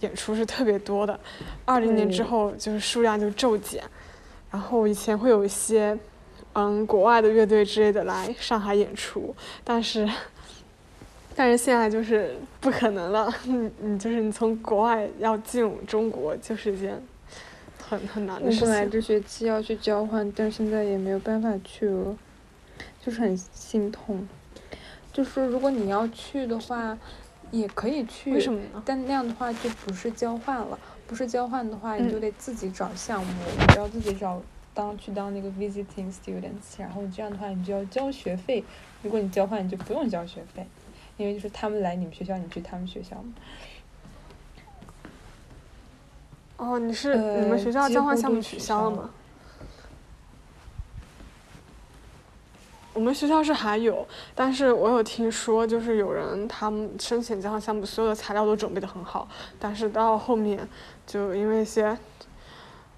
演出是特别多的，二零年之后就是数量就骤减。然后以前会有一些嗯国外的乐队之类的来上海演出，但是。但是现在就是不可能了，<laughs> 你你就是你从国外要进中国就是一件很很难的事情。本来这学期要去交换，但是现在也没有办法去了，就是很心痛。就是如果你要去的话，也可以去，为什么呢？但那样的话就不是交换了，不是交换的话，你就得自己找项目，你要自己找当去当那个 visiting students，然后这样的话你就要交学费。如果你交换，你就不用交学费。因为就是他们来你们学校，你去他们学校嘛。哦，你是你们学校交换项目取消了吗？我们学校是还有，但是我有听说，就是有人他们申请交换项目，所有的材料都准备的很好，但是到后面就因为一些。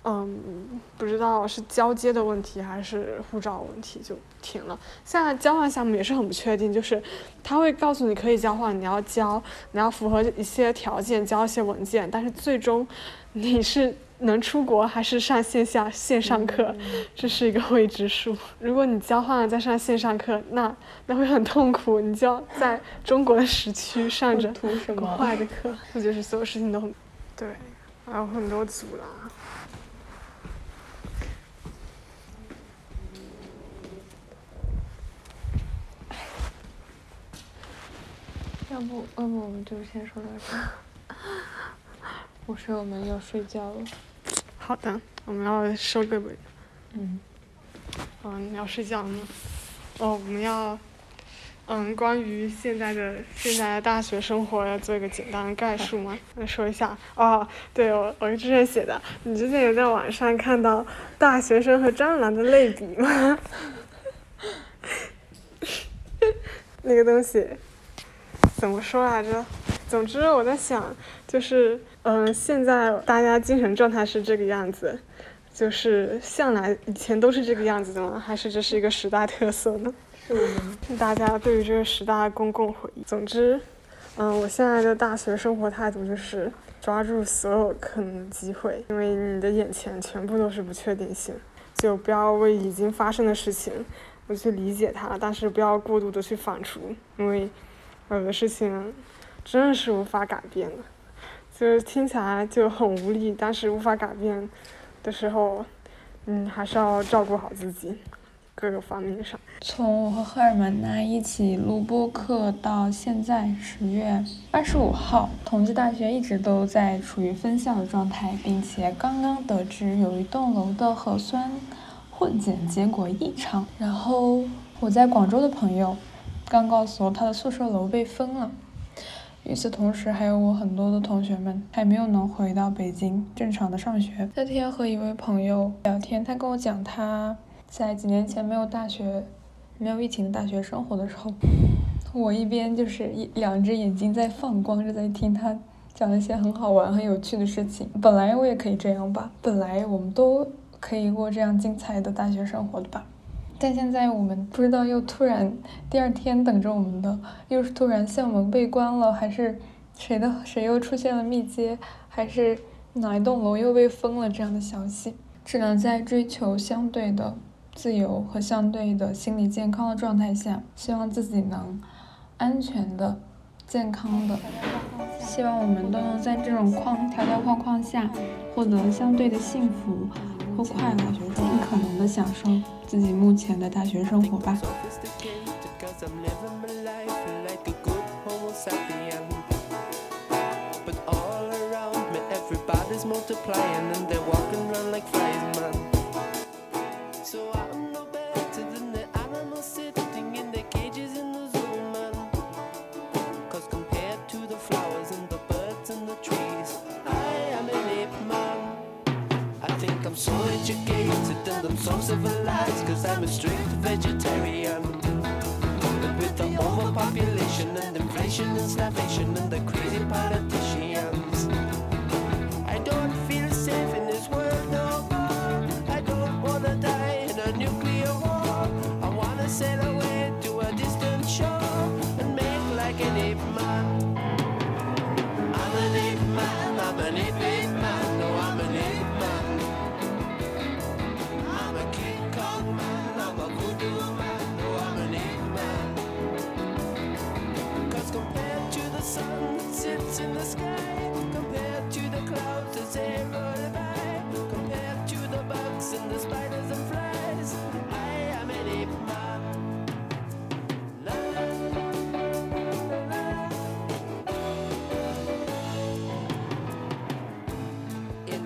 嗯，不知道是交接的问题还是护照问题就停了。现在交换项目也是很不确定，就是他会告诉你可以交换，你要交，你要符合一些条件，交一些文件，但是最终你是能出国还是上线下线上课，这是一个未知数。如果你交换了再上线上课，那那会很痛苦，你就要在中国的时区上着国外的课，这就是所有事情都很对，还有很多阻拦。要不，要不我们就先说到这。我说我们要睡觉了。好的，我们要收个尾。嗯。嗯，你要睡觉了吗？哦，我们要，嗯，关于现在的现在的大学生活要做一个简单的概述吗？来说一下。哦，对，我我之前写的，你之前有在网上看到大学生和蟑螂的类比吗？<laughs> 那个东西。怎么说来着？总之我在想，就是，嗯，现在大家精神状态是这个样子，就是向来以前都是这个样子的吗？还是这是一个时代特色呢？是我们大家对于这个时代的公共回忆。总之，嗯，我现在的大学生活态度就是抓住所有可能的机会，因为你的眼前全部都是不确定性，就不要为已经发生的事情我去理解它，但是不要过度的去反刍，因为。有的事情真的是无法改变的，就是听起来就很无力，但是无法改变的时候，嗯，还是要照顾好自己，各个方面上。从我和赫尔曼娜一起录播课到现在十月二十五号，同济大学一直都在处于分校的状态，并且刚刚得知有一栋楼的核酸。混检结果异常。然后我在广州的朋友刚告诉我，他的宿舍楼被封了。与此同时，还有我很多的同学们还没有能回到北京正常的上学。那天和一位朋友聊天，他跟我讲他在几年前没有大学、没有疫情的大学生活的时候，我一边就是一两只眼睛在放光着在听他讲一些很好玩、很有趣的事情。本来我也可以这样吧，本来我们都可以过这样精彩的大学生活的吧。但现在我们不知道又突然第二天等着我们的，又是突然校门被关了，还是谁的谁又出现了密接，还是哪一栋楼又被封了这样的消息。只能在追求相对的自由和相对的心理健康的状态下，希望自己能安全的、健康的，希望我们都能在这种框条条框框下获得相对的幸福或快乐，尽可能的享受。自己目前的大学生活吧。so strict vegetarian. But with the overpopulation and inflation and starvation And the crazy politician sun that sits in the sky compared to the clouds that sail by compared to the bugs and the spiders.